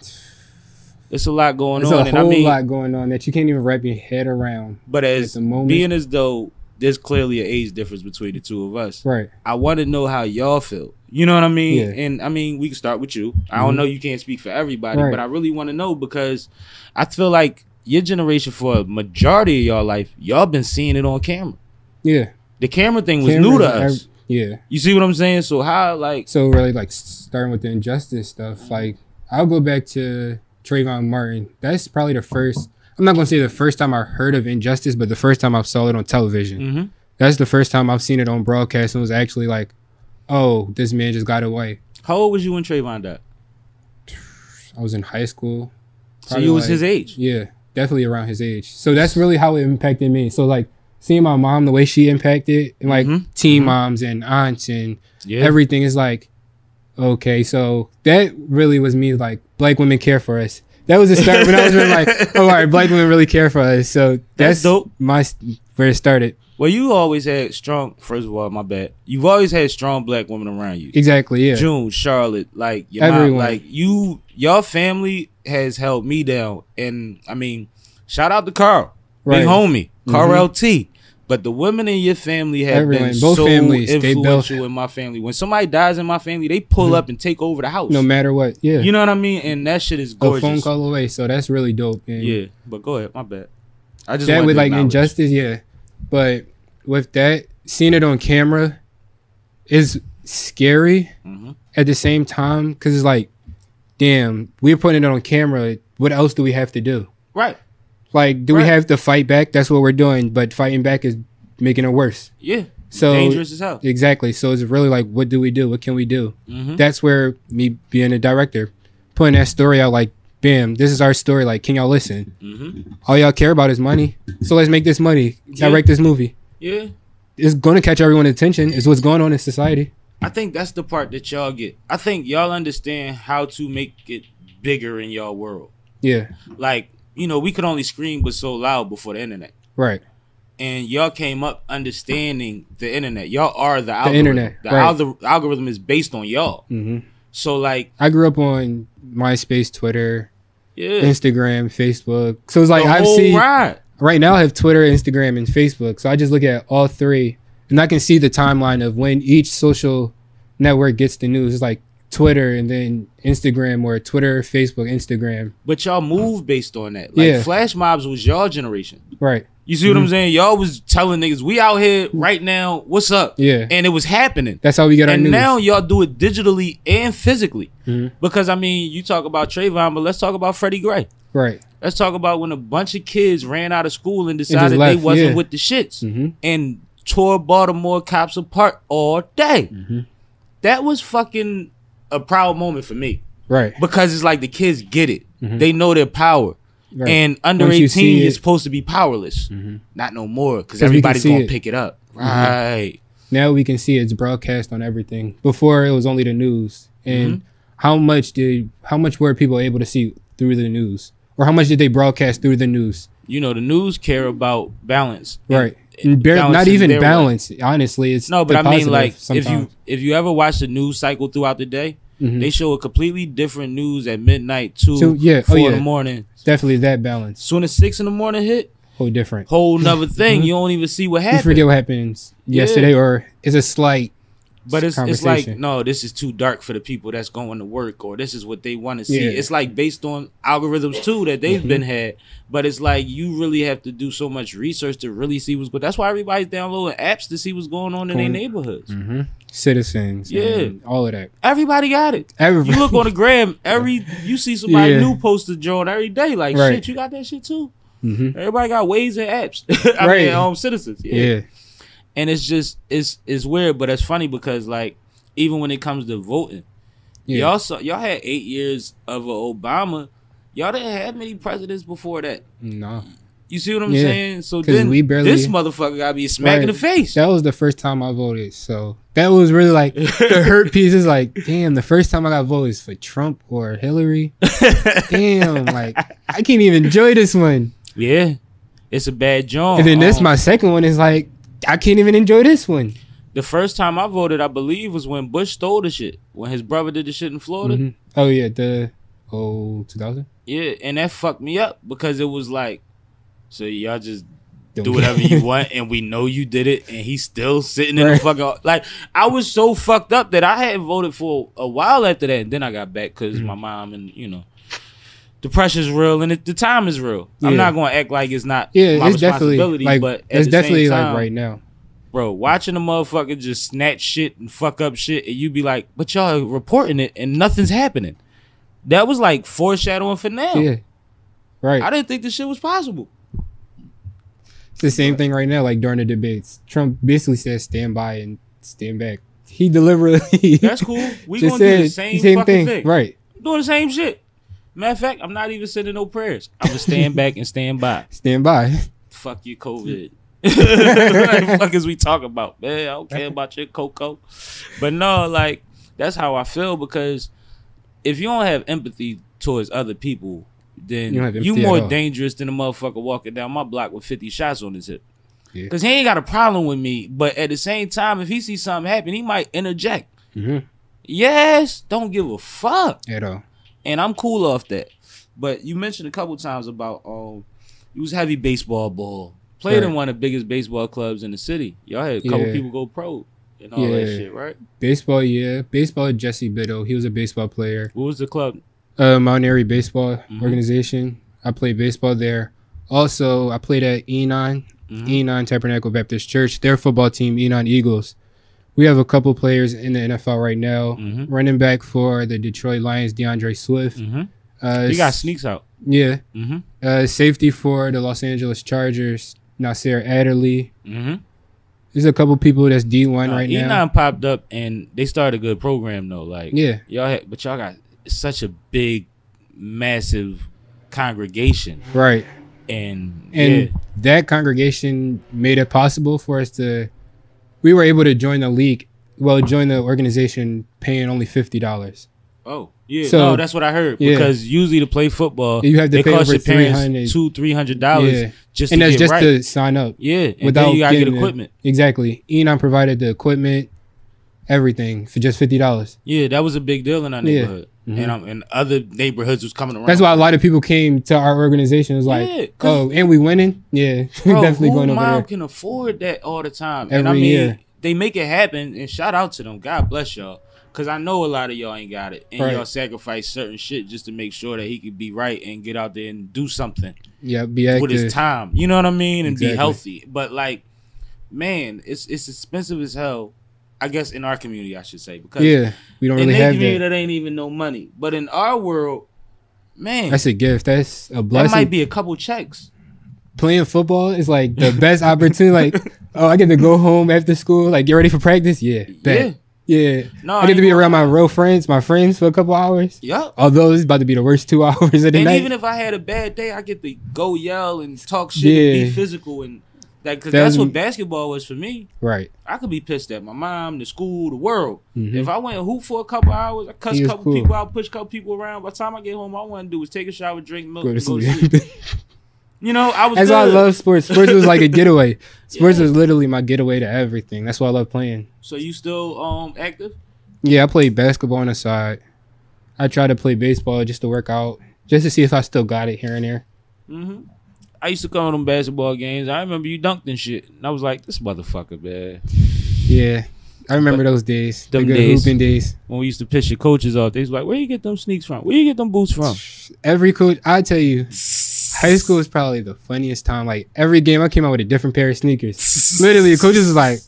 It's a lot going There's on, a and whole I mean, lot going on that you can't even wrap your head around. but as being as though there's clearly an age difference between the two of us. Right. I want to know how y'all feel. You know what I mean? Yeah. And I mean, we can start with you. I don't Mhm. know you can't speak for everybody, Right. but I really want to know because I feel like your generation, for a majority of y'all life, y'all been seeing it on camera. Yeah. The camera thing was new to us. yeah. You see what I'm saying? So how like So really, like starting with the injustice stuff, like I'll go back to Trayvon Martin. That's probably the first. I'm not gonna say the first time I heard of injustice, but the first time I saw it on television. mhm. That's the first time I've seen it on broadcast and was actually like, oh, this man just got away. how old was you when Trayvon died? I was in high school. So you was like- his age. Yeah, definitely around his age. So that's really how it impacted me. So like seeing my mom the way she impacted, and like Mhm, teen mhm. moms and aunts and Yeah. everything is like, okay, so that really was me like black women care for us. That was the start when I was really like, oh, all right, black women really care for us. So that's, dope. My where it started. well, you always had strong. First of all, my bad. You've always had strong black women around you. Exactly. Yeah. June, Charlotte, like your mom, like you, your family has held me down, and I mean, shout out to Carl, Right. big homie, Carl Mhm. LT. But the women in your family have Everyone, been both so families, they influential in my family. When somebody dies in my family, they pull Mhm. up and take over the house. No matter what. Yeah. you know what I mean? And that shit is a phone call away. So that's really dope. And Yeah, but go ahead, my bad. I just that with like injustice, yeah. But with that, seeing it on camera is scary Mhm. at the same time because it's like, damn, we're putting it on camera. What else do we have to do? Right? Like, do Right. we have to fight back? That's what we're doing. But fighting back is making it worse. Yeah. So Dangerous as hell. exactly. So it's really like, what do we do? What can we do? hmm That's where me being a director, putting that story out, like, bam, this is our story. Like, can y'all listen? hmm All y'all care about is money. So let's make this money. Yeah. Direct this movie. Yeah. It's going to catch everyone's attention. Is what's going on in society. I think that's the part that y'all get. I think y'all understand how to make it bigger in y'all world. Yeah. Like, you know, we could only scream but so loud before the internet. Right. And y'all came up understanding the internet. Y'all are the algorithm. internet, The right. algor- algorithm is based on y'all. hmm So like, I grew up on MySpace, Twitter, yeah. Instagram, Facebook. So it's like I've seen ride. right now I have Twitter, Instagram, and Facebook. So I just look at all three, and I can see the timeline of when each social network gets the news. It's like Twitter, and then Instagram, or Twitter, Facebook, Instagram. But y'all move based on that. Like Yeah. flash mobs was y'all generation. Right. You see what I'm saying? Y'all was telling niggas we out here right now. What's up? Yeah. and it was happening. That's how we get our and news. And now y'all do it digitally and physically. Mhm. Because I mean, you talk about Trayvon, but let's talk about Freddie Gray. right. Let's talk about when a bunch of kids ran out of school and decided left, they wasn't yeah. with the shits hmm and tore Baltimore cops apart all day. Mm-hmm. That was fucking a proud moment for me Right. because it's like the kids get it. Mhm. They know their power. Right. And under Once you see 18 it- is supposed to be powerless. Mhm. Not no more because everybody's going to pick it up. Mhm. Right. now we can see it's broadcast on everything. Before it was only the news. And Mm-hmm. how much did how much were people able to see through the news? Or how much did they broadcast through the news? You know, the news care about balance. Right. And bar- not even their way. balance. Honestly, it's No, but I mean, like, if you if you ever watch the news cycle throughout the day, Mhm. they show a completely different news at midnight, two, So, yeah, oh, four in yeah. the morning. definitely that balance. Soon as six in the morning hit, Whole different. whole nother thing. You don't even see what happens. You forget what happens yesterday, or it's a slight. But it's it's like no, this is too dark for the people that's going to work, or this is what they want to see. Yeah. Mm-hmm. It's like based on algorithms too that they've been had. But it's like you really have to do so much research to really see what's good. That's why everybody's downloading apps to see what's going on in their neighborhoods. hmm Citizens, Yeah. and all of that. Everybody got it. Every, You look on the gram, every you see somebody Yeah. new post a joint every day. Like Right. shit, you got that shit too. hmm Everybody got ways and apps. I Right. mean, um, citizens. yeah. And it's just it's it's weird, but it's funny because like even when it comes to voting, Yeah. y'all saw y'all had eight years of a Obama. Y'all didn't have many presidents before that. No, You see what I'm Yeah, saying? So then we barely- this motherfucker gotta be smacked in the face. that was the first time I voted. So that was really like the hurt piece. Is like, damn, the first time I got voted is for Trump or Hillary. damn, like I can't even enjoy this one. yeah, it's a bad joint. and then this Um, my second one is like I can't even enjoy this one. the first time I voted, I believe, was when Bush stole the shit when his brother did the shit in Florida. Mhm. Oh yeah, the oh 2000. Yeah, and that fucked me up because it was like, so y'all just Don't do whatever you want, and we know you did it, and he's still sitting in the fucking like. I was so fucked up that I hadn't voted for a while after that, and then I got back because Mm-hmm. my mom and you know, the pressure's real and it, the time is real. I'm not gonna act like it's not Yeah, my it's definitely responsibility, like but at it's the definitely same like time, right now. bro. Watching a motherfucker just snatch shit and fuck up shit, and you be like, but y'all reporting it and nothing's happening. That was like foreshadowing for now. Yeah, right. I didn't think this shit was possible. It's the same thing right now. Like during the debates, Trump basically said stand by and stand back. He deliberately That's cool. We gonna do the same fucking thing. Right. Doing the same shit. Matter of fact, I'm not even sending no prayers. I'm gonna stand back and stand by. Stand by. Fuck you, COVID. what the fuck is we talking about, man? I don't care about your cocoa. But no, like that's how I feel because if you don't have empathy towards other people, then You you more dangerous than a motherfucker walking down my block with 50 shots on his hip. Yeah. Cause he ain't got a problem with me, but at the same time, if he sees something happen, he might interject. hmm Yes, don't give a fuck. At all. And I'm cool off that. But you mentioned a couple times about um, you was heavy baseball ball. Played in one of the biggest baseball clubs in the city. Y'all had a couple Yeah. people go pro and all that shit, right? Baseball, yeah. Baseball, Jesse Biddle. He was a baseball player. What was the club? Uh, Mount Airy Baseball Mhm. Organization. I played baseball there. Also, I played at Enon, Mhm. Enon Tabernacle Baptist Church. Their football team, Enon Eagles. We have a couple players in the NFL right now. Mhm. Running back for the Detroit Lions, D'Andre Swift. Mm-hmm. Uh, He got sneaks out. Yeah. Mm-hmm. Uh, safety for the Los Angeles Chargers, Nasir Adderley. Mm-hmm. There's a couple people that's D1 right Enon now. popped up and they started a good program though. Like Yeah. y'all had, but y'all got such a big, massive congregation, Right. and And yeah. that congregation made it possible for us to. We were able to join the league. Well, join the organization paying only fifty dollars. Oh, yeah. So- no, that's what I heard. Yeah. Because usually to play football, You have to they pay cost your parents 300 two, three hundred dollars Yeah. just and to that's just right. to sign up. yeah, and without then you gotta get getting the- equipment. Exactly. Enon provided the equipment, everything for just fifty dollars. Yeah, that was a big deal in our Yeah. Mhm. and um, and other neighborhoods was coming around. That's why a lot of people came to our organization. It was like, Yeah, oh, and we winning? Yeah, Bro, definitely going over there. can afford that all the time? and I mean, year. they make it happen, and shout out to them. God bless y'all. Cause I know a lot of y'all ain't got it, and Right. y'all sacrifice certain shit just to make sure that he could be right and get out there and do something Yeah, be active. with his time. You know what I mean, and Exactly. be healthy. But like, man, it's it's expensive as hell. I guess in our community, I should say, because Yeah, we don't really have community that. that ain't even no money. But in our world, man, That's a gift. That's a blessing. that might be a couple checks. Playing football is like the best opportunity. Like, oh, I get to go home after school. Like, get ready for practice. Yeah, bet. yeah. No, I get to be around my real friends, my friends for a couple hours. Yup. Although it's about to be the worst two hours of the And night. even if I had a bad day, I get to go yell and talk shit and be physical and like, cause That- that's what basketball was for me. right. I could be pissed at my mom, the school, the world. Mhm. If I went hoop for a couple hours, I cuss a couple cool. people out, push a couple people around. By the time I get home, all I want to do is take a shower, drink milk, Go and to go sleep. You know, I was. That's why I love sports. Sports was like a getaway. Sports Yeah. was literally my getaway to everything. That's why I love playing. So you still um active? Yeah, I played basketball on the side. I try to play baseball just to work out, just to see if I still got it here and there. hmm I used to come to them basketball games. I remember you dunked and shit, and I was like, "This motherfucker, man." Yeah, I remember those days. The Them good days. hooping days. When we used to piss your coaches off, they was like, "Where you get them sneaks from? Where you get them boots from?" Every coach, I tell you, high school was probably the funniest time. Like every game, I came out with a different pair of sneakers. Literally, the coaches was like,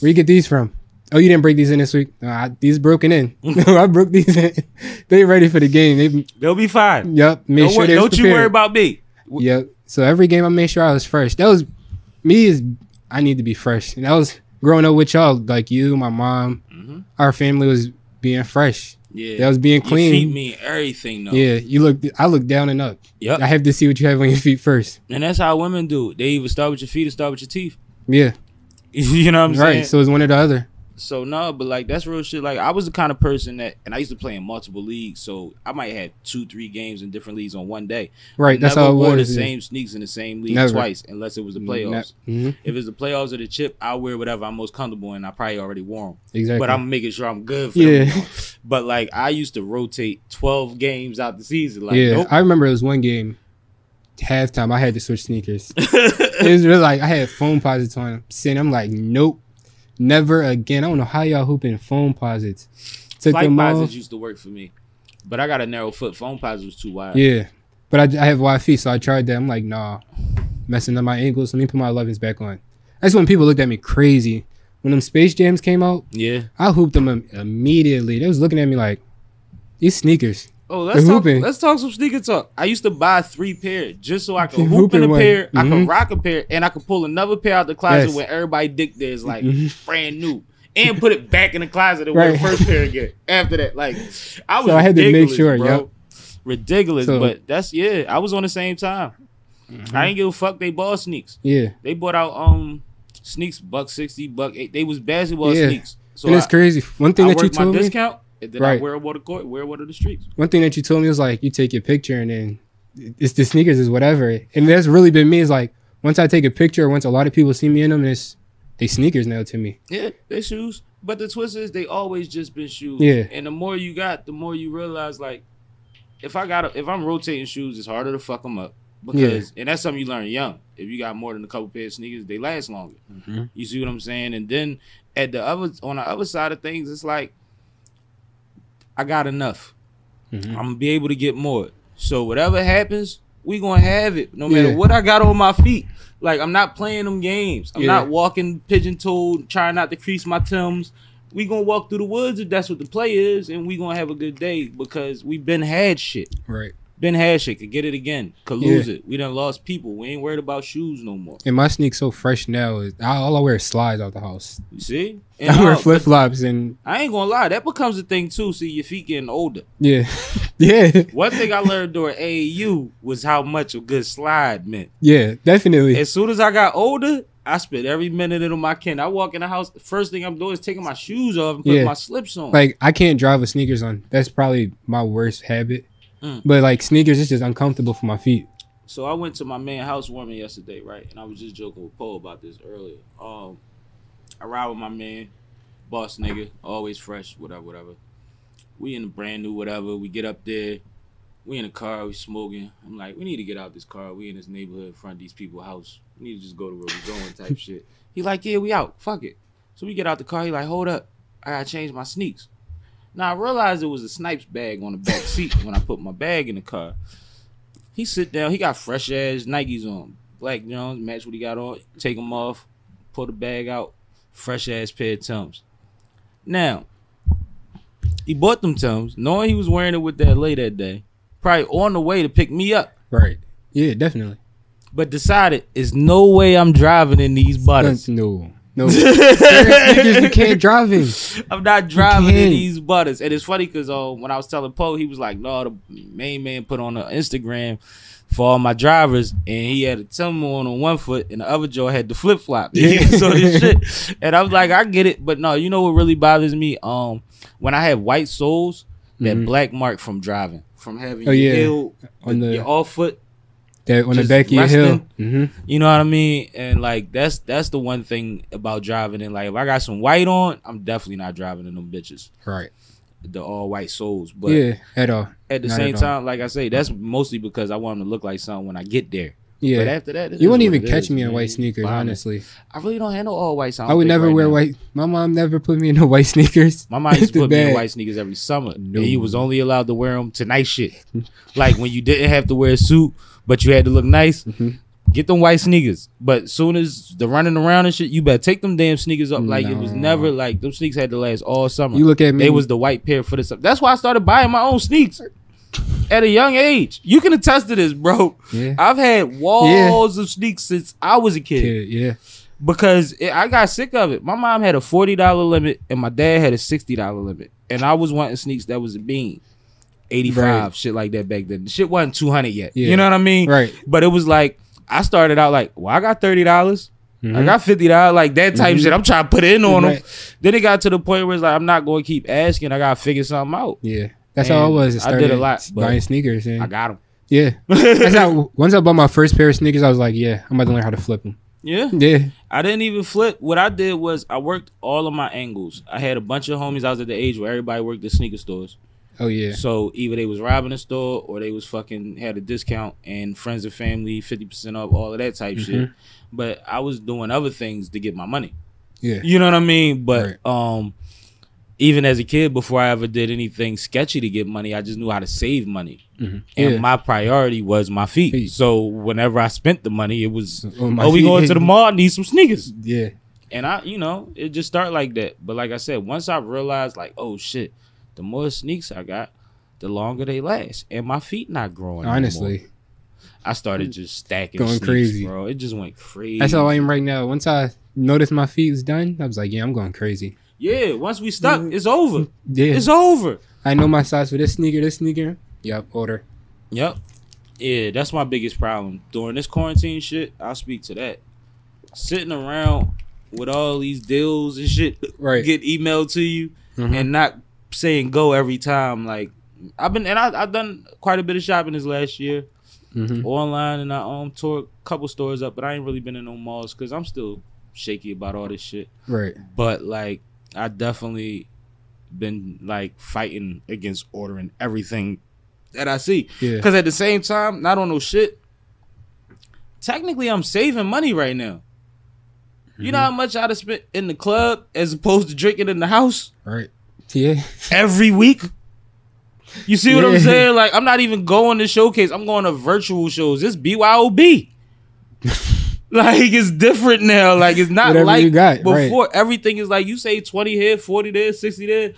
"Where you get these from?" Oh, you didn't break these in this week. No, I, these broken in. I broke these in. they ready for the game. They, They'll be fine. yep. Made Don't, sure wor- don't you worry about me. Yep. So every game I made sure I was fresh. That was me is I need to be fresh. And that was growing up with y'all, like you, my mom, Mhm. our family was being fresh. Yeah, That was being Your clean. feet mean everything, though. Yeah, you look I look down and up. Yep. I have to see what you have on your feet first. And that's how women do. it. They either start with your feet or start with your teeth. Yeah. you know what I'm right. saying? Right. So it's one or the other. So no, but like that's real shit. Like I was the kind of person that, and I used to play in multiple leagues, so I might have two, three games in different leagues on one day. Right. That's Never how it wore was. the yeah. same sneaks in the same league Never. twice, unless it was the playoffs. Ne- mhm, If it's the playoffs or the chip, I'll wear whatever I'm most comfortable in. I probably already wore them, Exactly. but I'm making sure I'm good. For Yeah. them. But like I used to rotate 12 games out the season. Like yeah. nope. I remember it was one game, halftime, I had to switch sneakers. it was really like I had Foamposites on them. Sitting, I'm like, nope, never again. I don't know how y'all hooping Foamposites. Took Flightposites used to work for me, but I got a narrow foot. Foamposites was too wide. Yeah, but I, I have wide feet, so I tried that. I'm like, nah, messing up my ankles. Let me put my 11s back on. That's when people looked at me crazy. When them Space Jams came out, Yeah. I hooped them im- immediately. They was looking at me like, these sneakers. Oh, let's talk. Let's talk some sneaker talk. I used to buy three pair just so I could Can hoop hoop in in a one. pair, I could Mhm. rock a pair, and I could pull another pair out the closet Yes. when everybody dick there is like Mhm. brand new, and put it back in the closet and wear the first pair again. After that, like I was So I had to make ridiculous, sure, bro. yep. ridiculous. So- but that's yeah, I was on the same time. I ain't give a fuck. They bought sneaks. Yeah, They bought out um sneaks buck sixty, buck eight. They was basketball Yeah. sneaks. So and it's I, crazy. One thing I that you worked my told me, discount, and then I Right. wear them on the court, wear them to the streets. one thing that you told me was like, you take your picture and then it's the sneakers is whatever. And that's really been me. Is like once I take a picture, once a lot of people see me in them, it's they sneakers now to me. Yeah, they shoes. But the twist is they always just been shoes. Yeah. And the more you got, the more you realize like if I got if I'm rotating shoes, it's harder to fuck them up because and that's something you learn young. If you got more than a couple pair of sneakers, they last longer. Mhm. You see what I'm saying? And then at the other on the other side of things, it's like I got enough. Mhm. I'm gonna be able to get more. So whatever happens, we gonna have it, no matter Yeah. what I got on my feet. Like I'm not playing them games. I'm Yeah. not walking pigeon toed, trying not to crease my tims. We gonna walk through the woods if that's what the play is, and we gonna have a good day because we've been had shit. Right. Been had shit. Could get it again. Could lose it. We done lost people. We ain't worried about shoes no more. And my sneaks so fresh now. Is I, all I wear is slides out the house. You see? And I wear uh, flip flops and I ain't gonna lie, that becomes a thing too. See, your feet getting older. yeah, yeah, One thing I learned during AAU was how much a good slide meant. yeah. Definitely. As soon as I got older, I spent every minute of my kin. I walk in the house, first thing I'm doing is taking my shoes off and putting Yeah. my slips on. like I can't drive with sneakers on. That's probably my worst habit. Mm. But like sneakers, it's just uncomfortable for my feet. so I went to my man housewarming yesterday, right? And I was just joking with Poe about this earlier. Um, I ride with my man, boss nigga, always fresh, whatever, whatever. We in a brand new whatever. We get up there, we in the car, we smoking. I'm like, we need to get out this car. We in this neighborhood in front of these people's house. We need to just go to where we're going type shit. He like, yeah, we out. Fuck it. So we get out the car. He like, hold up, I gotta change my sneaks. Now I realized it was a Snipes bag on the back seat when I put my bag in the car. He sit down. He got fresh ass Nikes on, black Jones, match what he got on. Take them off, pull the bag out, fresh ass pair of Timbs. Now he bought them Timbs, knowing he was wearing it with that late that day. Probably on the way to pick me up, Right. Yeah, definitely. but decided it's no way I'm driving in these butters. No. No. Certain sneakers you can't drive in. I'm not driving in can't. these butters. And it's funny because uh, when I was telling Poe, he was like, no, the main man put on an Instagram for all my drivers, and he had a Tim on on one foot, and the other jaw had the flip flop. Yeah. so this shit. And I was like, I get it, but no, you know what really bothers me? Um, when I have white soles, that Mhm. black mark from driving, from having Oh, your yeah. heel, On the- your off foot. That on the back of your hill. resting. hmm You know what I mean? And like that's that's the one thing about driving. And like if I got some white on, I'm definitely not driving in them bitches. Right. The all white soles. But yeah, at all. at the not same at time, like I say, that's mostly because I want them to look like something when I get there. Yeah. But after that, you won't even catch is, me in white sneakers, honestly. I really don't handle all white. So I, I, would never right wear now. white. My mom never put me in no white sneakers. My mom used to The put me in white sneakers every summer, No. and you was only allowed to wear them to night shit. like when you didn't have to wear a suit, but you had to look nice. Mhm. Get them white sneakers, but soon as the running around and shit, you better take them damn sneakers up. Like it was never like them sneakers had to last all summer. You look at me. they was the white pair for this. That's why I started buying my own sneaks at a young age. You can attest to this, bro. Yeah. I've had walls of sneaks since I was a kid Kid, yeah. because it, I got sick of it. My mom had a forty dollar limit and my dad had a sixty dollar limit, and I was wanting sneaks that was a bean, eighty five, Right. shit like that back then. The shit wasn't two hundred yet. Yeah. You know what I mean? Right. But it was like I started out like, well, I got thirty dollars. I got fifty dollars, like that type Mhm. shit. I'm trying to put in on them. Then it got to the point where it's like I'm not going to keep asking. I got to figure something out. Yeah. That's how it And was. I started did a lot, buying sneakers. And I got them. yeah. That's how. Once I bought my first pair of sneakers, I was like, yeah, I'm about to learn how to flip them. Yeah. Yeah. I didn't even flip. What I did was I worked all of my angles. I had a bunch of homies. I was at the age where everybody worked at sneaker stores. Oh yeah. So either they was robbing a store or they was fucking had a discount and friends and family, fifty percent off, all of that type shit. Mhm. But I was doing other things to get my money. Yeah. You know what I mean? But Right. um even as a kid, before I ever did anything sketchy to get money, I just knew how to save money. Mhm. And Yeah. my priority was my feet. Feet. So whenever I spent the money, it was Oh, oh, we going to the mall, need some sneakers. Yeah. And I, you know, it just started like that. But like I said, once I realized, like, oh shit, the more sneaks I got, the longer they last, and my feet not growing. Honestly, I started just stacking, Going sneaks, crazy. bro. It just went crazy. that's how I am right now. Once I noticed my feet was done, I was like, yeah, I'm going crazy. Yeah, once we stuck, it's over. Yeah. It's over. I know my size for this sneaker, this sneaker. Yep. Order. Yep. Yeah, that's my biggest problem during this quarantine shit. I'll speak to that. Sitting around with all these deals and shit Right. get emailed to you Mhm. and not saying go every time. Like I've been and I, I've done quite a bit of shopping this last year Mhm. online, and I um tore a couple stores up, but I ain't really been in no malls because I'm still shaky about all this shit. Right. But like I definitely been like fighting against ordering everything that I see. Yeah. Because at the same time, not on no shit. Technically, I'm saving money right now. You know how much I'd have spent in the club as opposed to drinking in the house Right. Yeah. every week? You see what I'm saying? Like, I'm not even going to showcase. I'm going to virtual shows. It's BYOB. like, it's different now. Like, it's not Whatever like you got, right. before. Everything is like, you say 20 here, 40 there, 60 there.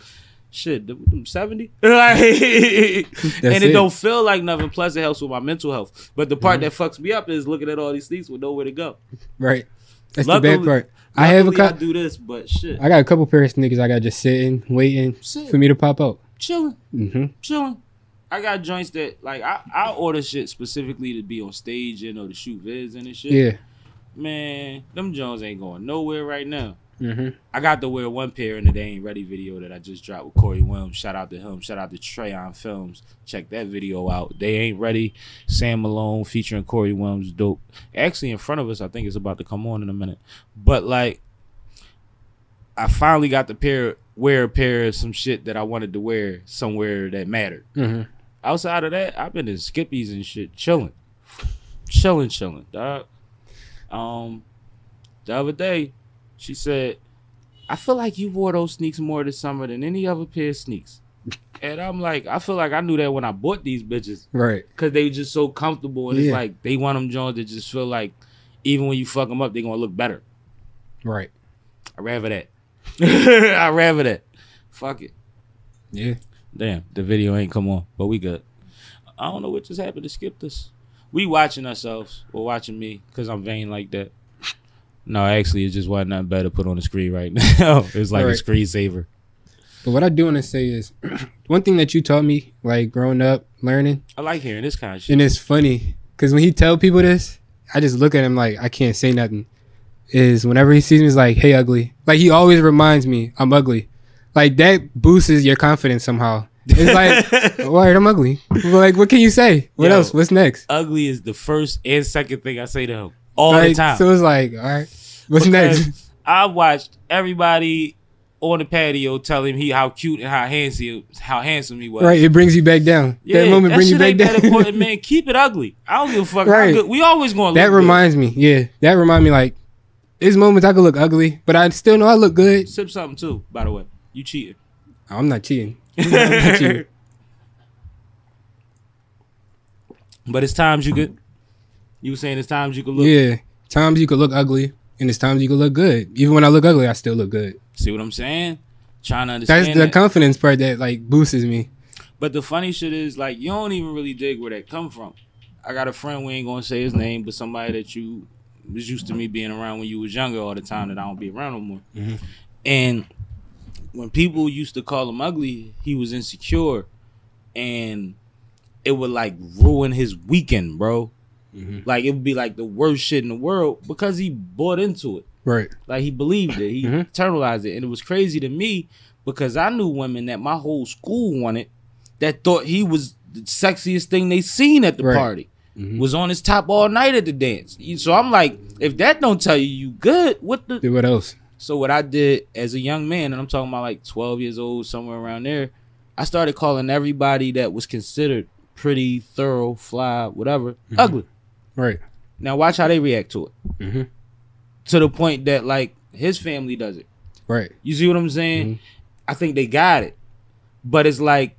Shit, them- them 70? Like, and it, it. don't feel like nothing. Plus, it helps with my mental health. But the Mm-hmm. part that fucks me up is looking at all these things with nowhere to go. Right. That's the bad part. I have a couple. do this, but shit, I got a couple pairs of sneakers. I got just sitting, waiting Sit. for me to pop out. chilling. hmm chilling. I got joints that like I, I order shit specifically to be on stage and or to shoot vids and shit. Yeah. Man, them Jones ain't going nowhere right now. Hmm I got to wear one pair in the They Ain't Ready video that I just dropped with Corey Williams. Shout out to him. Shout out to Trayon Films. Check that video out. They Ain't Ready. Sam Malone featuring Corey Williams. Dope. Actually, in front of us, I think it's about to come on in a minute. But like, I finally got to pair wear a pair of some shit that I wanted to wear somewhere that mattered. hmm Outside of that, I've been in Skippies and shit, chilling, chilling, chilling, dog. Um, the other day, she said, "I feel like you wore those sneaks more this summer than any other pair of sneaks." And I'm like, I feel like I knew that when I bought these bitches Right. because they were just so comfortable, and it's like they want them Jones that just feel like even when you fuck them up, they're gonna look better. Right. I rather that. I rather that. Fuck it. Yeah. Damn, the video ain't come on, but we good. I don't know what just happened to skip this. We watching ourselves or watching me because I'm vain like that. No, actually, it just wasn't nothing better to put on the screen right now. it's like a Right. screensaver. But what I do want to say is, one thing that you taught me, like growing up, learning, I like hearing this kind of shit. and it's funny because when he tell people this, I just look at him like I can't say nothing. Is whenever he sees me, he's like, "Hey, ugly." Like he always reminds me I'm ugly. Like that boosts your confidence somehow. It's like, alright, I'm ugly. Like, what can you say? What Yo. else? What's next? Ugly is the first and second thing I say to him all like, the time. So it's like, all right, what's Because next? I watched everybody on the patio tell him he how cute and how handsome how handsome he was. Right, it brings you back down. Yeah, that moment brings you back down. important, man. Keep it ugly. I don't give a fuck. Right. Good. We always going to that look good. reminds me, yeah, that reminds me like, there's moments I could look ugly, but I still know I look good. Sip something too. By the way, you cheating. Oh, I'm not cheating. I'm not cheating. But it's times you could. You were saying it's times you could look. Yeah, times you could look ugly, and it's times you could look good. Even when I look ugly, I still look good. See what I'm saying? Trying to understand. That's the that. confidence part that like boosts me. But the funny shit is, like, you don't even really dig where that come from. I got a friend, we ain't gonna say his name, but somebody that you was used to me being around when you was younger all the time that I don't be around no more. Mhm. And when people used to call him ugly, he was insecure, and it would like ruin his weekend, bro. Mhm. Like it would be like the worst shit in the world because he bought into it. Right. Like he believed it. He Mhm. internalized it. And it was crazy to me because I knew women that my whole school wanted that thought he was the sexiest thing they seen at the Right. party. Mhm. Was on his top all night at the dance. So I'm like, if that don't tell you you good, what the what else? so what I did as a young man, and I'm talking about like 12 years old, somewhere around there, I started calling everybody that was considered pretty, thorough, fly, whatever, Mm-hmm. ugly. Right. Now watch how they react to it. Mhm. To the point that like his family does it. Right. You see what I'm saying? Mhm. I think they got it, but it's like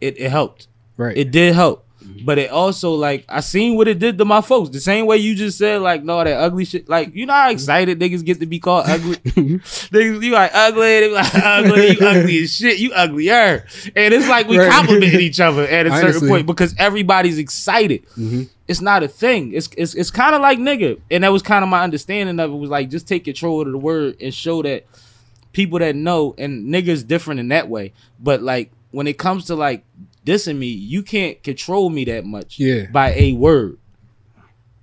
it, it helped. Right. It did help, Mm-hmm. but it also like I seen what it did to my folks. The same way you just said, like no that ugly shit. Like you know how excited niggas get to be called ugly. niggas, you like ugly. They be like ugly. You ugly as shit. You uglier. And it's like we Right. complimented each other at a certain point because everybody's excited. Mhm. It's not a thing. It's it's it's kind of like nigga, and that was kind of my understanding of it. Was like just take control of the word and show that people that know and niggas different in that way. But like when it comes to like dissing me, you can't control me that much Yeah. by a word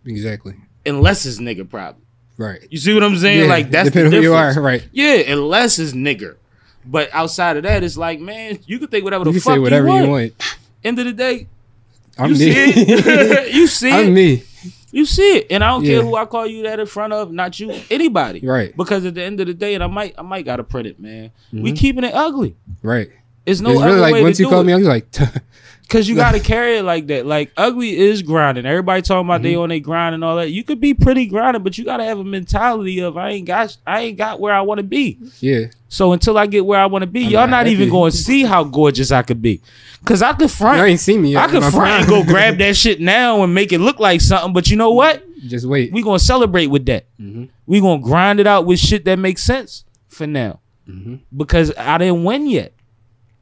Exactly. unless it's nigga problem. Right. You see what I'm saying? Yeah, like that's the depending who you are. Right. Yeah, unless it's nigger. But outside of that, it's like man, you can think whatever You the can fuck say whatever you want. you want. End of the day, I'm you me. see it. you see. I'm me. You see it, and I don't Yeah. care who I call you that in front of, not you, anybody. Right. Because at the end of the day, and I might, I might gotta print it, man. We Mhm. keeping it ugly. Right. It's no it's other really like once to you call it. me, was like, Cause you gotta carry it like that. Like ugly is grinding. Everybody talking about Mm-hmm. they on their grind and all that. You could be pretty grinding, but you gotta have a mentality of I ain't got, I ain't got where I want to be. yeah. So until I get where I want to be, I'm y'all not not even going to see how gorgeous I could be. Cause I could front. You ain't seen me yet. I could front and go grab that shit now and make it look like something. But you know what? Just wait. We gonna celebrate with that. Mhm. We gonna grind it out with shit that makes sense for now. Mhm. Because I didn't win yet.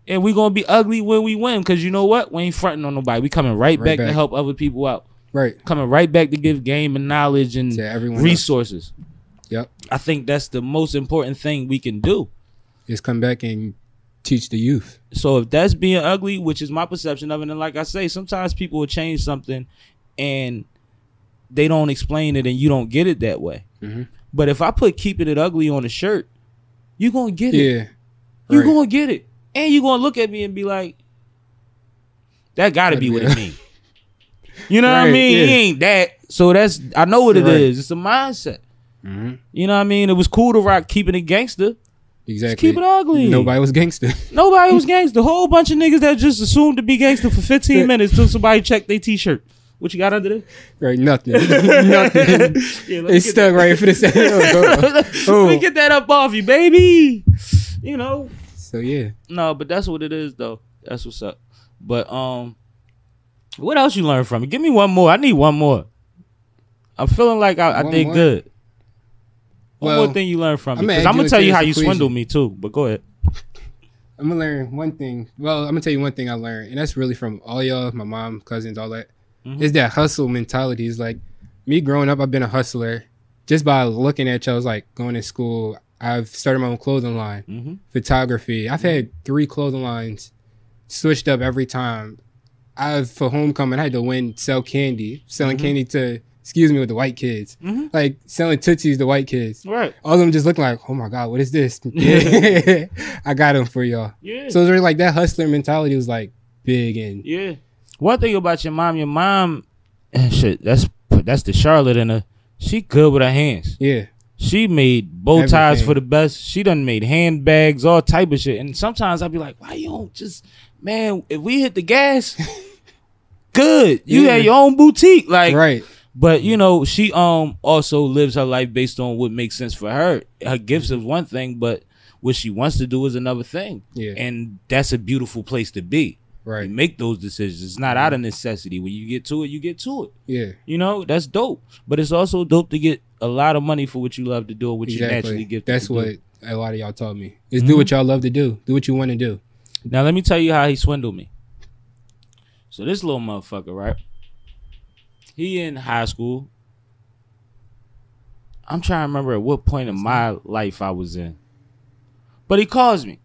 And we gonna be ugly when we win. Cause you know what? We ain't fronting on nobody. We coming right, Right back, to help other people out. Right. Coming right back to give game and knowledge and everyone else. resources. Yep. I think that's the most important thing we can do. Is come back and teach the youth. So if that's being ugly, which is my perception of it, and like I say, sometimes people will change something and they don't explain it and you don't get it that way. Mhm. But if I put keeping it ugly on a shirt, you're gonna get it. Yeah. You Right. gonna get it. And you gonna look at me and be like, that gotta be what it means. You know what I mean? yeah. He ain't that. So that's I know what it is. Right. It's a mindset. Mhm. You know what I mean? It was cool to rock keeping it gangster. Exactly. keep it ugly. Nobody was gangster. Nobody was gangster. A whole bunch of niggas that just assumed to be gangster for 15 minutes till somebody checked their t-shirt. What you got under there? right. Nothing. Nothing. Yeah, let It's stuck right for the second. Let Oh. me get that up off you, baby. You know. So yeah. No, but that's what it is though. That's what's up. But um, what else you learned from it? Give me one more. I need one more. I'm feeling like I, I did more? good. One Well, more thing you learned from me. Because I'm gonna tell you how you equation. swindled me too. But go ahead. I'm gonna learn one thing. Well, I'm gonna tell you one thing I learned, and that's really from all y'all, my mom, cousins, all that. Mhm. Is that hustle mentality? Is like me growing up. I've been a hustler. Just by looking at y'all, like going to school. I've started my own clothing line, Mm-hmm. photography. I've had three clothing lines, switched up every time. I've for homecoming I had to win sell candy, selling Mhm. candy to excuse me with the white kids, Mhm. like selling tootsies to white kids. Right. All of them just looking like, oh my god, what is this? I got them for y'all. Yeah. So it's really like that hustler mentality was like big and Yeah. One thing about your mom, your mom, shit. That's that's the Charlotte in her. She good with her hands. yeah, She made bow ties Everything. for the best. She done made handbags, all type of shit. And sometimes I'd be like, why you don't just, man, if we hit the gas, good. You Yeah. had your own boutique. Like, right. but you know, she um also lives her life based on what makes sense for her. Her gifts is one thing, but what she wants to do is another thing. Yeah, And that's a beautiful place to be. right. You make those decisions. It's not out of necessity. When you get to it, you get to it. Yeah, You know, that's dope. But it's also dope to get a lot of money for what you love to do, or what you naturally exactly. give. That's what do. a lot of y'all taught me. Is Mhm. do what y'all love to do. Do what you want to do. Now let me tell you how he swindled me. So this little motherfucker, right? He in high school. I'm trying to remember at what point in my life I was in. But he calls me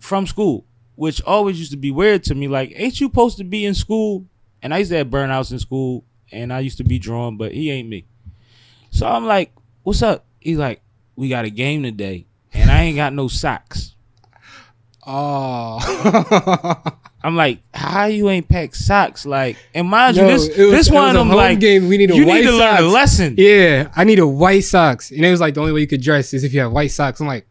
from school, which always used to be weird to me. Like, ain't you supposed to be in school? And I used to have burnouts in school, and I used to be drawn, but he ain't me. So I'm like, what's up? He's like, we got a game today, and I ain't got no socks. Oh, I'm like, how you ain't pack socks? Like, and mind No, you, this was- this one of them like game. We need a you white need to learn a lesson. yeah. I need a white socks, and it was like the only way you could dress is if you have white socks. I'm like,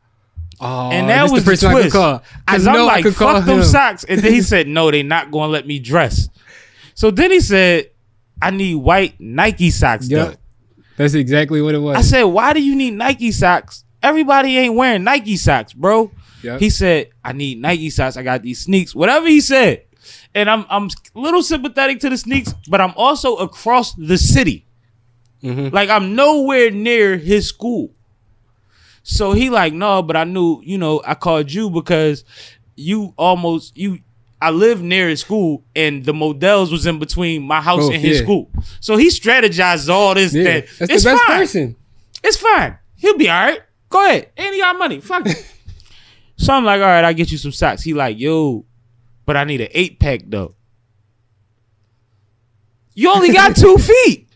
oh, And that was the person the I could call. I Cause I'm know I like, could call fuck them him. socks. And then he said, no, they not gonna let me dress. So then he said, I need white Nike socks Yeah, though. That's exactly what it was. I said, why do you need Nike socks? Everybody ain't wearing Nike socks, bro. Yep. He said, I need Nike socks. I got these sneaks. Whatever he said. And I'm I'm a little sympathetic to the sneaks, but I'm also across the city. Mhm. Like I'm nowhere near his school. So he like, no, but I knew, you know, I called you because you almost you I lived near his school and the Modell's was in between my house Oh, and his yeah. school. So he strategized all this yeah, that that's it's the best fine. person. It's fine. He'll be all right. Go ahead. And he got money. Fuck it. so I'm like, all right, I'll get you some socks. He like, yo, but I need an eight pack though. You only got two feet.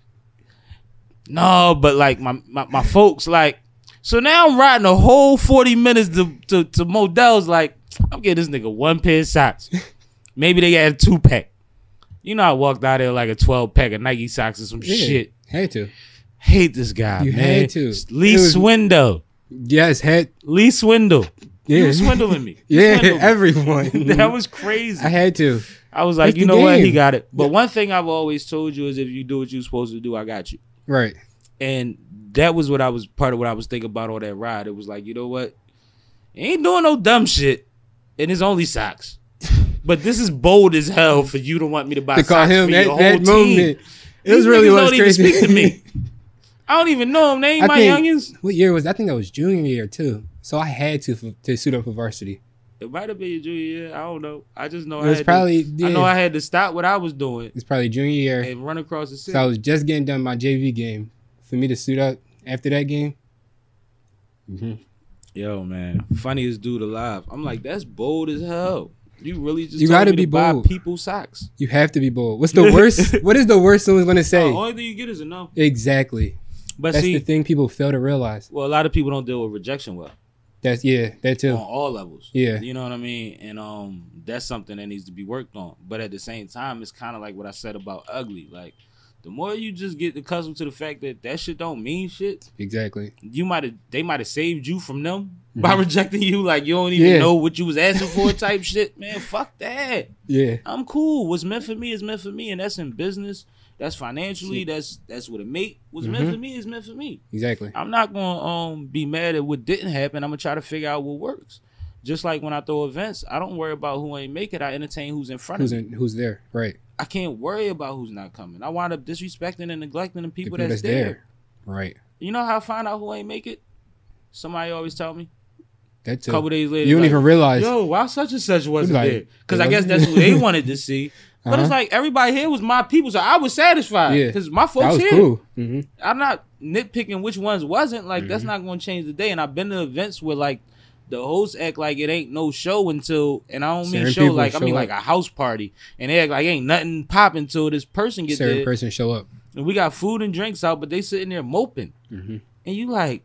No, but like my, my my folks like so now I'm riding a whole 40 minutes to to, to Modell's like I'm getting this nigga one pair of socks. Maybe they had a two pack. You know I walked out there like a 12 pack of Nike socks or some Yeah. shit. Had to. Hate this guy, You man. had to. Lee was- Swindle. Yes, had Lee Swindle. You yeah, was swindling me. You yeah, swindled me. everyone. that was crazy. I had to. I was like, That's you know what? He got it. But one thing I've always told you is if you do what you're supposed to do, I got you. Right. And that was what I was part of what I was thinking about on that ride. It was like, you know what? You ain't doing no dumb shit. And it's only socks. But this is bold as hell for you to want me to buy To call socks him for that, your that whole team. moment. It was really niggas was don't even speak to me. I don't even know them. They ain't I my think- youngins. What year was? I think that was junior year too. So I had to for, to suit up for varsity. It might have been your junior year. I don't know. I just know It I was had probably. to, Yeah, I know I had to stop what I was doing it's probably junior year. and run across the city. So I was just getting done my JV game. For me to suit up after that game. hmm Yo, man, funniest dude alive. I'm like, that's bold as hell. You really just You gotta be to bold. people socks. You have to be bold. What's the worst? what is the worst someone's gonna say? The only thing you get is a no. exactly. But That's see, the thing people fail to realize. well, a lot of people don't deal with rejection well That's yeah, that too. on all levels. Yeah. you know what I mean. And um, that's something that needs to be worked on. But at the same time, it's kind of like what I said about ugly. Like, the more you just get accustomed to the fact that that shit don't mean shit, Exactly. you might have they might have saved you from them by rejecting you. Like you don't even Mm-hmm. Yeah. know what you was asking for, type shit. Man, fuck that. Yeah. I'm cool. What's meant for me is meant for me, and that's in business. That's financially. That's that's what it make. What's meant Mhm. for me is meant for me. Exactly. I'm not gonna um be mad at what didn't happen. I'm gonna try to figure out what works. Just like when I throw events, I don't worry about who ain't make it. I entertain who's in front Who's of me. in, who's there? Right. I can't worry about who's not coming. I wind up disrespecting and neglecting the The people, that's, there. Right. You know how I find out who ain't make it? Somebody always tell me. That's A couple days later, You don't like, even realize. Yo, why such and such wasn't Like, there? Because I guess that's who there. they wanted to see. But it's Uh-huh. like everybody here was my people, so I was satisfied. Yeah. Because my folks that was here. cool. hmm I'm not nitpicking which ones wasn't. Like that's Mhm. not going to change the day. And I've been to events where like the hosts act like it ain't no show until, and I don't mean show people like I mean up. like a house party, and they act like ain't nothing popping until this person gets Certain there. person show up. and we got food and drinks out, but they sitting there moping, hmm and you like,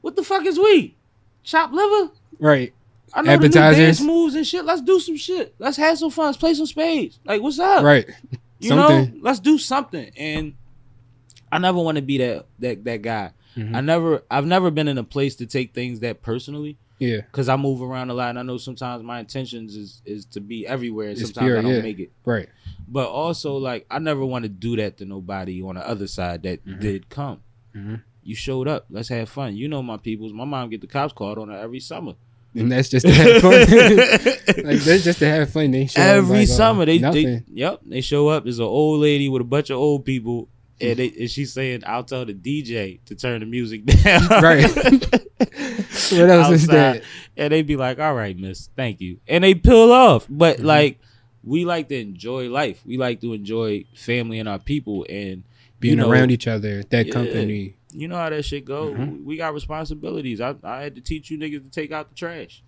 what the fuck is we? Chop liver? Right. I know the new Appetizers. dance moves and shit. Let's do some shit. Let's have some fun. Let's play some spades. Like, what's up? Right. You know, let's do something. And I never want to be that that that guy. Mhm. I never, I've never been in a place to take things that personally Yeah. because I move around a lot, and I know sometimes my intentions is is to be everywhere, and It's sometimes pure, I don't yeah. make it. Right. But also, like, I never want to do that to nobody on the other side that Mhm. did come. Mhm. You showed up. Let's have fun. You know my peoples. My mom get the cops called on her every summer. And that's just to have fun. like that's just to have fun. They show up every like, uh, summer they, they nothing. yep they show up there's an old lady with a bunch of old people and, they, and she's saying i'll tell the dj to turn the music down right. what else is that? and they'd be like all right miss thank you and they peel off but Mhm. like we like to enjoy life we like to enjoy family and our people and Being you know, around each other, that Yeah. company. you know how that shit go Mhm. we got responsibilities I, I had to teach you niggas to take out the trash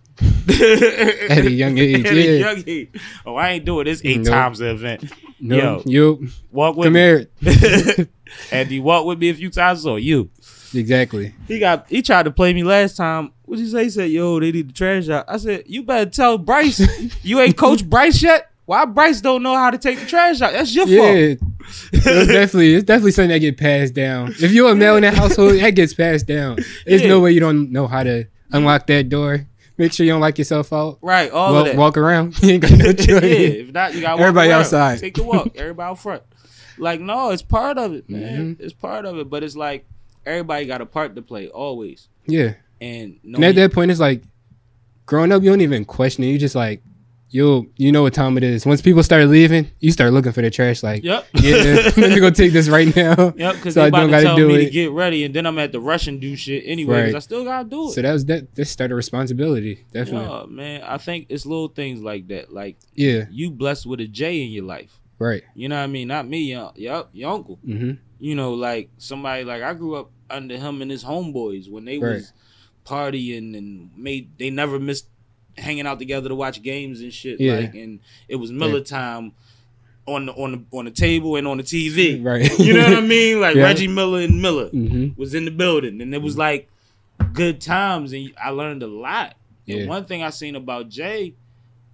At a young age, At yeah. a young age. Oh, I ain't doing this eight Nope. times the event. No, Yo. you Walk with come me. here. and he walked with me a few times. So you, Exactly. he got he tried to play me last time. What he say? He said, "Yo, they need the trash out." I said, "You better tell Bryce. you ain't coach Bryce yet. Why Bryce don't know how to take the trash out? That's your fault." It's definitely it's definitely something that get passed down. If you're a male in that household, that gets passed down. There's Yeah. no way you don't know how to unlock that door. Make sure you don't like yourself out. Right, all Walk, of that. walk around. You ain't got no yeah, if not, you got Everybody outside. Take the walk. Everybody out front. Like, no, it's part of it, man. Mhm. It's part of it. But it's like everybody got a part to play always. Yeah. And no, And at that point, it's like growing up, you don't even question it. You just like, you you know what time it is. Once people start leaving, you start looking for the trash. Like, Yep. yeah, let me go take this right now. Yep, because So they I don't to gotta tell do me to it. get ready, and then I'm at the rush and do shit anyway. Right. I still gotta do it. So that was that. This started responsibility, definitely. Yeah, man. I think it's little things like that. Like Yeah, you blessed with a J in your life. right. You know what I mean? Not me, your, your, your uncle. hmm You know, like somebody like I grew up under him and his homeboys when they Right. was partying and made they never missed hanging out together to watch games and shit. Yeah. Like and it was Miller time on the on the on the table and on the TV. Right. You know what I mean? Like Yeah. Reggie Miller and Miller hmm was in the building and it was like good times and I learned a lot. And Yeah. one thing I seen about Jay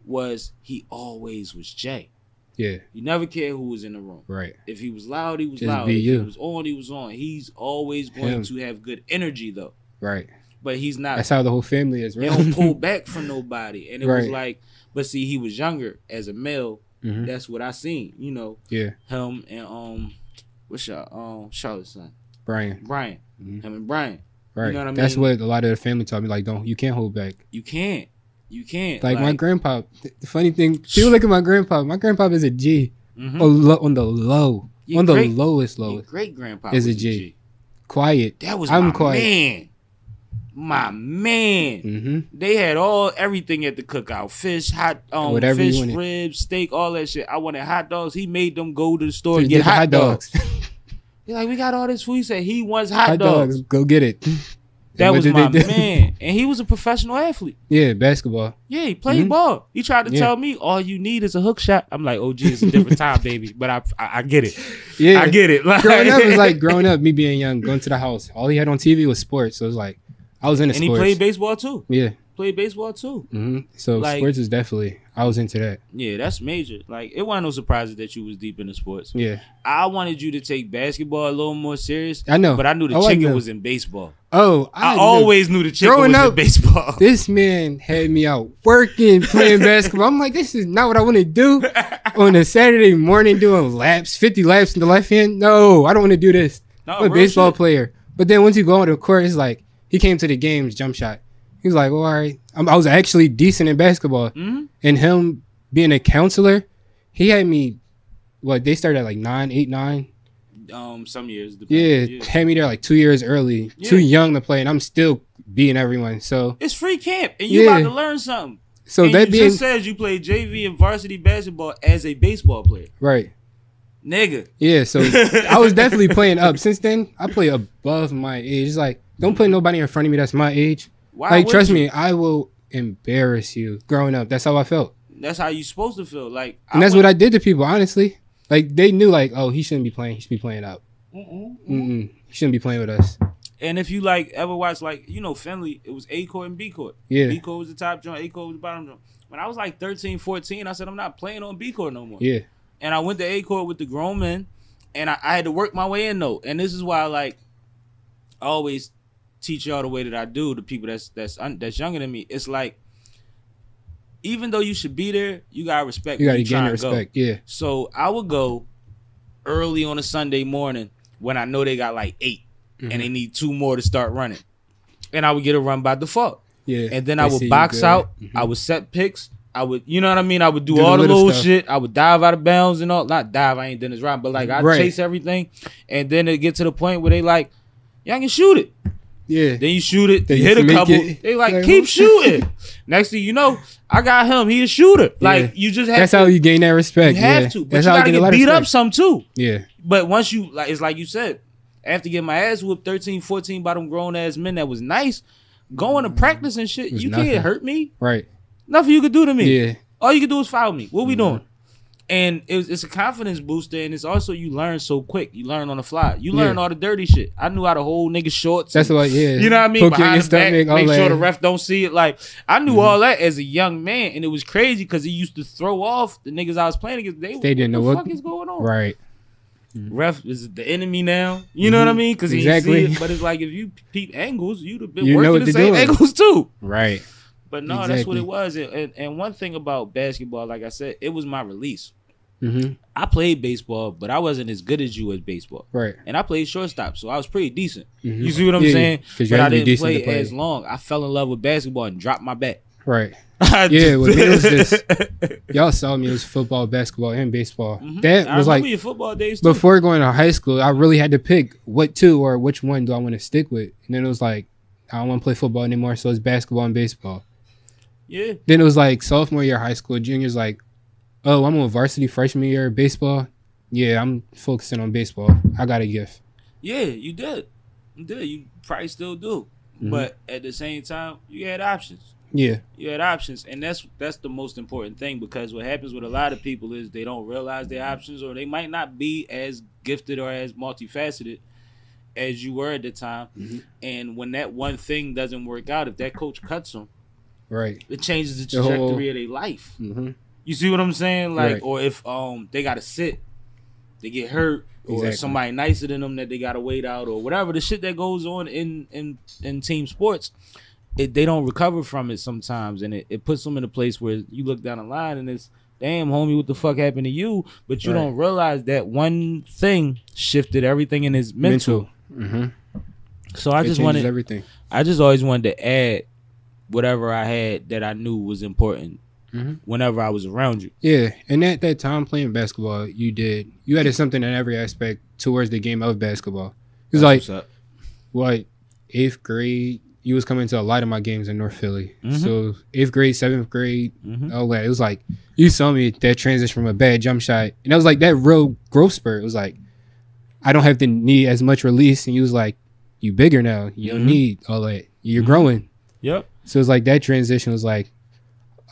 was he always was Jay. Yeah. He never cared who was in the room. Right. If he was loud, he was Just loud. if he was on, he was on. He's always going Him. to have good energy though. Right. But he's not That's how the whole family is. Right. don't pull back from nobody. And it was like but see he was younger as a male. Mhm. That's what I seen. You know, Yeah. him and um what's your um Charlotte's son? Brian. Brian. Mhm. Him and Brian. Right. You know what I mean? That's what a lot of the family taught me. Like, don't you can't hold back. You can't. You can't. Like, my grandpa. The funny thing, people look at my grandpa. My grandpa is a G Mhm. on, lo- on the low, Your on the great- lowest, lowest. great grandpa Is a G. Quiet. That was I'm quiet. man. My man. hmm They had all everything at the cookout: fish, hot, um, Whatever fish, ribs, steak, all that shit. I wanted hot dogs. He made them go to the store So and get the hot, dogs. They're like, we got all this food. He said he wants hot, Hot dogs. dogs. Go get it. That was my did they do? man, and he was a professional athlete. Yeah, basketball. Yeah, he played Mhm. ball. He tried to Yeah. tell me all you need is a hook shot. I'm like, oh, gee, it's a different time, baby. But I, I, I get it. Yeah. I get it. Like, growing up was like growing up, me being young, going to the house. All he had on TV was sports. So it was like I was into and he played baseball too. yeah. Played baseball too. hmm So Like- sports is definitely I was into that. Yeah, that's major. Like, it wasn't no surprise that you was deep into sports. Yeah. I wanted you to take basketball a little more serious, I know. but I knew the Oh, chicken was in baseball. Oh, I, knew. always knew the chicken Growing was in up, baseball. This man had me out working, playing basketball. I'm like, this is not what I want to do on a Saturday morning doing laps, 50 laps in the left hand. No, I don't want to do this. No, I'm a baseball shit. player. But then once you go on the court, it's like he came to the games, jump shot. He was like, well, all right. I'm, I was actually decent in basketball. Mhm. And him being a counselor, he had me, what, they started at like nine, eight, nine. Um, some years. Yeah, depends. had me there like two years early, too young to play, and I'm still beating everyone. So, It's free camp, and you Yeah. about to learn something. so and that you being just says you played JV and varsity basketball as a baseball player, right, nigga. yeah. So I was definitely playing up. Since then, I play above my age. It's like don't put nobody in front of me that's my age. Why like trust you? me, I will embarrass you. Growing up, that's how I felt, That's how you supposed to feel. Like, and that's what I did to people. Honestly, like they knew, like, oh, he shouldn't be playing. He should be playing up. Mm-mm. Mm-mm. He shouldn't be playing with us. And if you like ever watch like you know Finley, it was A court and B court. Yeah, B court was the top joint, A court was the bottom joint. When I was like 13, 14, I said I'm not playing on B court no more. yeah, And I went to A court with the grown men, and I, I had to work my way in though. And this is why I like I always teach y'all the way that I do to people that's that's that's younger than me. It's like even though you should be there, you gotta respect. you gotta gain to go. respect. Yeah, So I would go early on a Sunday morning when I know they got like 8 Mhm. and they need two more to start running. And I would get a run by default. yeah. And then I would box out. Mhm. I would set picks. I would, you know what I mean? I would do, Do all the little little shit. I would dive out of bounds and all. Not dive, I ain't Dennis Rodman, but like I Right. chase everything. And then it get to the point where they like, y'all can shoot it. Yeah, Then you shoot it, Then you hit a couple. it. They like, Like, keep shooting. Next thing you know, I got him. He a shooter. Like you just have that's to, how you gain that respect. you have yeah. to. But that's you gotta get a lot get of beat up some too. Yeah, But once you like it's like you said, after getting my ass whooped 13, 14 by them grown ass men that was nice, going to mm-hmm. practice and shit, you nothing. can't hurt me. right. Nothing you could do to me. Yeah, All you can do is foul me. What we Mm-hmm. doing? And it's, it's a confidence booster, and it's also you learn so quick. You learn on the fly. You learn Yeah. all the dirty shit. I knew how to hold niggas shorts. that's what. Yeah, you know what I mean? Poke Behind your the back, stomach, all make sure the ref don't see it. Like I knew Mhm. all that as a young man, and it was crazy because he used to throw off the niggas I was playing against. They, They didn't what know the what- fuck is going on. Right. Ref is the enemy now. You know what I Mhm. mean? Because Exactly. it. But it's like if you peep angles, you'd have been You working the same angles too. Right. But no, that's what it was. And, and one thing about basketball, like I said, it was my release. Mm-hmm. I played baseball, but I wasn't as good as you at baseball. Right. And I played shortstop, so I was pretty decent. Mhm. You see what I'm Yeah, saying? But I didn't play, play. as long. I fell in love with basketball and dropped my bat. Right. Yeah, with me, it was just- Y'all saw me. It was football, basketball, and baseball. Mhm. That I was like football days too. before going to high school. I really had to pick what two or which one do I want to stick with. And then it was like I don't want to play football anymore, so it's basketball and baseball. Yeah, Then it was like sophomore year high school, juniors like, oh, I'm on varsity freshman year baseball. Yeah, I'm focusing on baseball. I got a gift. yeah, you did, you did. You probably still do, Mhm. but at the same time, you had options. Yeah, You had options, and that's that's the most important thing because what happens with a lot of people is they don't realize their options, or they might not be as gifted or as multifaceted as you were at the time. Mhm. And when that one thing doesn't work out, if that coach cuts them, right. it changes the The whole- trajectory of their life. Mm-hmm. You see what I'm saying? Like, Right. or if um they got to sit, they get hurt, or somebody nicer than them that they got to wait out, or whatever the shit that goes on in in in team sports, it they don't recover from it sometimes, and it, it puts them in a place where you look down the line and it's damn homie, what the fuck happened to you? But you Right. don't realize that one thing shifted everything in his mental. Mm-hmm. So I it just wanted, everything. I just always wanted to add whatever I had that I knew was important Mhm. whenever I was around you. Yeah, and at that time playing basketball, you did you added something in every aspect towards the game of basketball. It was That's like what eighth grade. You was coming to a lot of my games in North Philly. Mhm. So eighth grade, seventh grade, Mhm. all that. It was like you saw me that transition from a bad jump shot, and that was like that real growth spurt. It was like I don't have to need as much release, and you was like you bigger now. You don't Mhm. need all that. You're Mhm. growing. Yep. So it's like that transition was like,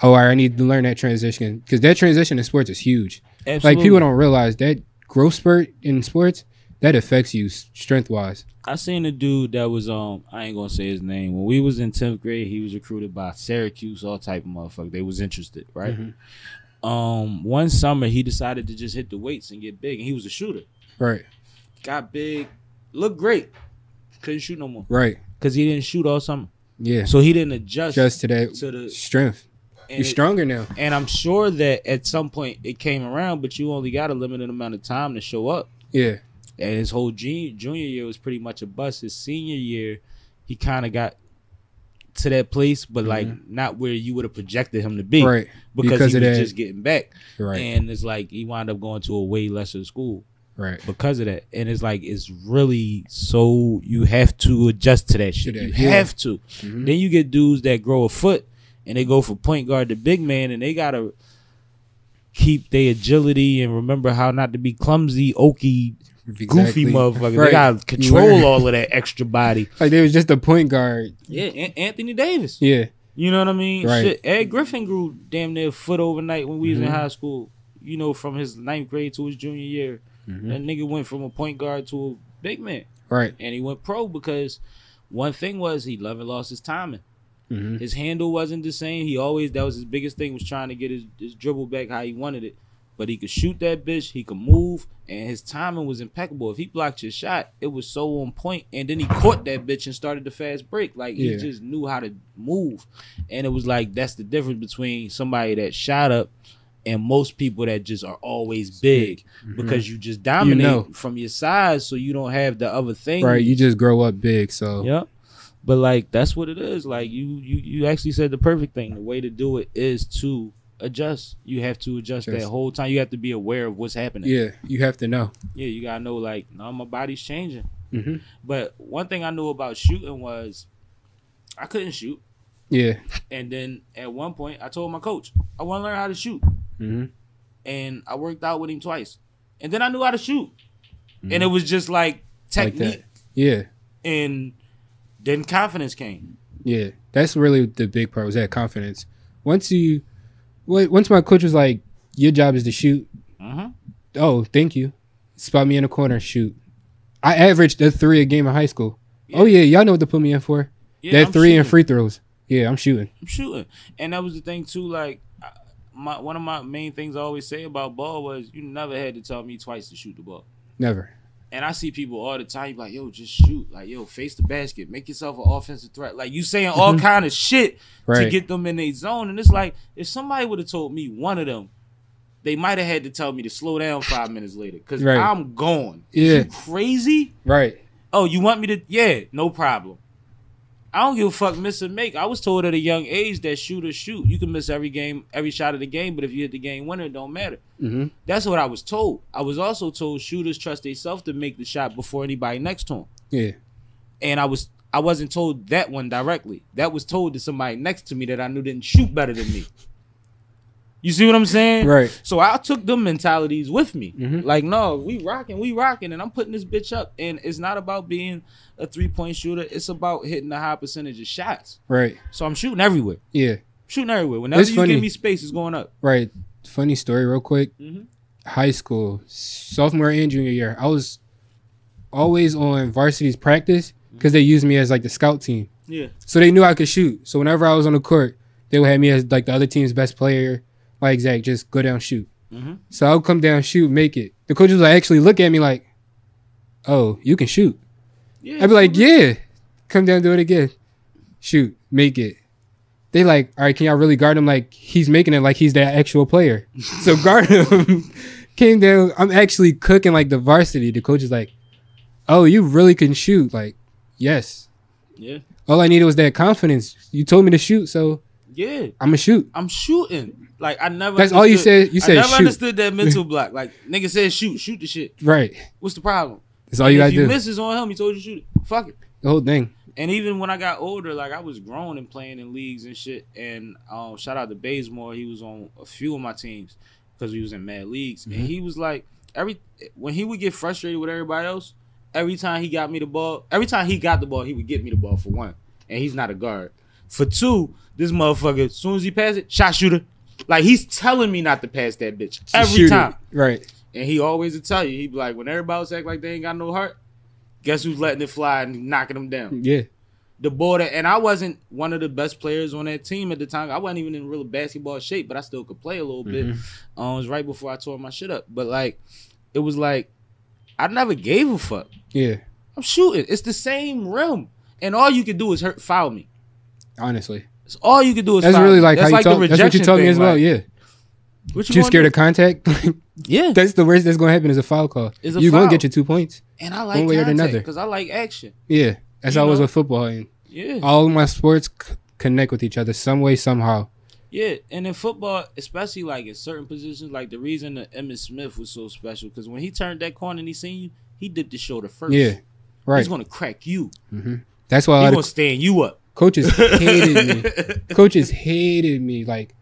oh, I need to learn that transition because that transition in sports is huge. Absolutely. Like people don't realize that growth spurt in sports that affects you strength wise. I seen a dude that was um I ain't gonna say his name. When we was in tenth grade, he was recruited by Syracuse, all type of motherfucker. They was interested, right? Mhm. Um, one summer he decided to just hit the weights and get big, and he was a shooter. Right, Got big, looked great, couldn't shoot no more right, because he didn't shoot all summer, yeah. so he didn't adjust Just to that to the. strength. You're it- stronger now. and I'm sure that at some point it came around, but you only got a limited amount of time to show up. Yeah, and his whole junior, junior year was pretty much a bust. His senior year, he kind of got to that place, but like mm-hmm. not where you would have projected him to be, Right. Because, Because he was that. just getting back, Right. and it's like he wound up going to a way lesser school right. because of that, and it's like it's really so you have to adjust to that shit. that, you yeah. have to. Mhm. Then you get dudes that grow a foot and they go from point guard to big man, and they gotta keep their agility and remember how not to be clumsy, oaky, goofy Exactly. motherfucker. They gotta control all of that extra body. Like they was just a point guard. Yeah, An- Anthony Davis. Yeah. You know what I mean? Right. Shit, Ed Griffin grew damn near a foot overnight when we was Mhm. in high school. You know, from his ninth grade to his junior year, Mhm. that nigga went from a point guard to a big man, Right. and he went pro because one thing was he never lost his timing. hmm His handle wasn't the same. He always that was his biggest thing was trying to get his, his dribble back how he wanted it. But he could shoot that bitch. He could move, and his timing was impeccable. If he blocked your shot, it was so on point. And then he caught that bitch and started the fast break. Like he just knew how to move. And it was like that's the difference between somebody that shot up and most people that just are always big because you just dominate know. from your size, so you don't have the other thing. Right. You just grow up big. So Yep. But like that's what it is. Like you you you actually said the perfect thing. The way to do it is to adjust. You have to adjust that whole time. You have to be aware of what's happening. yeah, you have to know. Yeah, you gotta know like, no, my body's changing. hmm But one thing I knew about shooting was I couldn't shoot. Yeah. And then at one point I told my coach, I wanna learn how to shoot. Hmm And I worked out with him twice. And then I knew how to shoot. And it was just like Mm-hmm. Like technique. Yeah. and then confidence came. Yeah. That's really the big part was that confidence. Once you, once my coach was like, "Your job is to shoot." Mm-hmm. Oh, thank you. Spot me in the corner, shoot. I averaged a three a game in high school. Oh yeah, y'all know what to put me in for. Yeah, that I'm three and free throws. Yeah, I'm shooting. I'm shooting. And that was the thing too. Like, my one of my main things I always say about ball was you never had to tell me twice to shoot the ball. Never. And I see people all the time like, yo, just shoot. Like, yo, face the basket, make yourself an offensive threat. Like you saying all kind of shit to Mm-hmm. Get them in their zone. And it's like if somebody would have told me one of them. They might have had to tell me to slow down five minutes later because Right. I'm gone. Yeah. You crazy? Right. Oh, you want me to? Yeah, no problem. I don't give a fuck, miss or make. I was told at a young age that shoot or shoot. You can miss every game, every shot of the game, but if you hit the game winner, it don't matter. hmm That's what I was told. I was also told shooters trust themselves to make the shot before anybody next to them. Yeah. And I was I wasn't told that one directly. That was told to somebody next to me that I knew didn't shoot better than me. You see what I'm saying? Right. So I took them mentalities with me. Mhm. Like, no, we rocking, we rocking, and I'm putting this bitch up. And it's not about being a three point shooter. It's about hitting a high percentage of shots. Right. So I'm shooting everywhere. Yeah. Shooting everywhere. Whenever It's you funny. give me space, it's going up. Right. Funny story, real quick. Mhm. High school, sophomore and junior year, I was always on varsity's practice because they used me as like the scout team. Yeah. So they knew I could shoot. So whenever I was on the court, they would have me as like the other team's best player. Like Zach, just go down shoot. Mhm. So I would come down shoot, make it. The coaches would actually look at me like, "Oh, you can shoot." Yeah. I'd be like, "Yeah, come down, do it again, shoot, make it." They like, "All right, can y'all really guard him? Like he's making it like he's that actual player." so guard him. Came down. I'm actually cooking like the varsity. The coach is like, "Oh, you really can shoot?" Like, yes. Yeah. All I needed was that confidence. You told me to shoot, so Yeah. I'm gonna shoot. I'm shooting. Like I never. That's all you said. You said I never shoot. understood that mental block. Like nigga said, shoot, shoot the shit. Right. What's the problem? That's all you gotta you do. miss is on him. He told you shoot it. Fuck it. the whole thing. And even when I got older, like I was grown and playing in leagues and shit. And um, shout out to Bazemore, he was on a few of my teams because we was in mad leagues. Mm-hmm. And he was like every when he would get frustrated with everybody else. Every time he got me the ball, every time he got the ball, he would get me the ball for one. And he's not a guard. For two, this motherfucker, as soon as he pass it, shot shooter. Like he's telling me not to pass that bitch every Shoot it. time. Right. And he always would tell you, he'd be like, when everybody else act like they ain't got no heart, guess who's letting it fly and knocking them down? Yeah. The border, and I wasn't one of the best players on that team at the time. I wasn't even in real basketball shape, but I still could play a little bit. Mm-hmm. Um, it was right before I tore my shit up. But like, it was like, I never gave a fuck. Yeah. I'm shooting. It's the same rim, and all you can do is hurt foul me. Honestly, It's all you can do is that's really like that's how you talk. That's what you told me as well. like, Yeah. What You gonna scared do? of contact? Yeah, that's the worst that's gonna happen is a foul call. Is a you gonna get your two points. and I like one way or contact another. because I like action. Yeah. That's You was know? with football and Yeah, all my sports. c- connect with each other some way somehow. Yeah, and in football, especially like in certain positions, like the reason that Emmitt Smith was so special because when he turned that corner and he seen you, he dipped his shoulder first. Yeah, right. He's gonna crack you. Mm-hmm. That's why He's gonna stand you up. Coaches hated me. Coaches hated me. Like,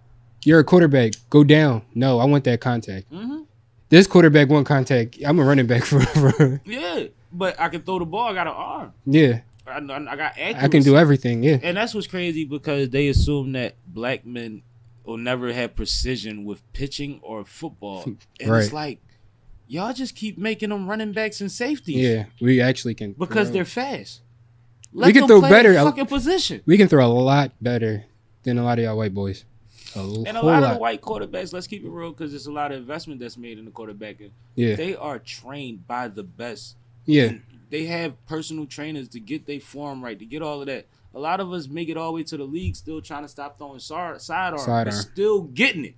you're a quarterback. Go down. No, I want that contact. hmm This quarterback want contact. I'm a running back forever. Yeah, but I can throw the ball. I got an arm. yeah, I, I got accuracy. I can do everything. Yeah, And that's what's crazy because they assume that black men will never have precision with pitching or football. And it's like, y'all just keep making them running backs and safeties. yeah. We actually can Because throw. they're fast. We can them throw play better. their fucking position. we can throw a lot better than a lot of y'all white boys. A And a lot lot. of white quarterbacks, let's keep it real, because there's a lot of investment that's made in the quarterbacking. yeah, They are trained by the best. yeah, And they have personal trainers to get their form right, to get all of that. A lot of us make it all the way to the league, still trying to stop throwing side sidearm, Sidearm. but still getting it,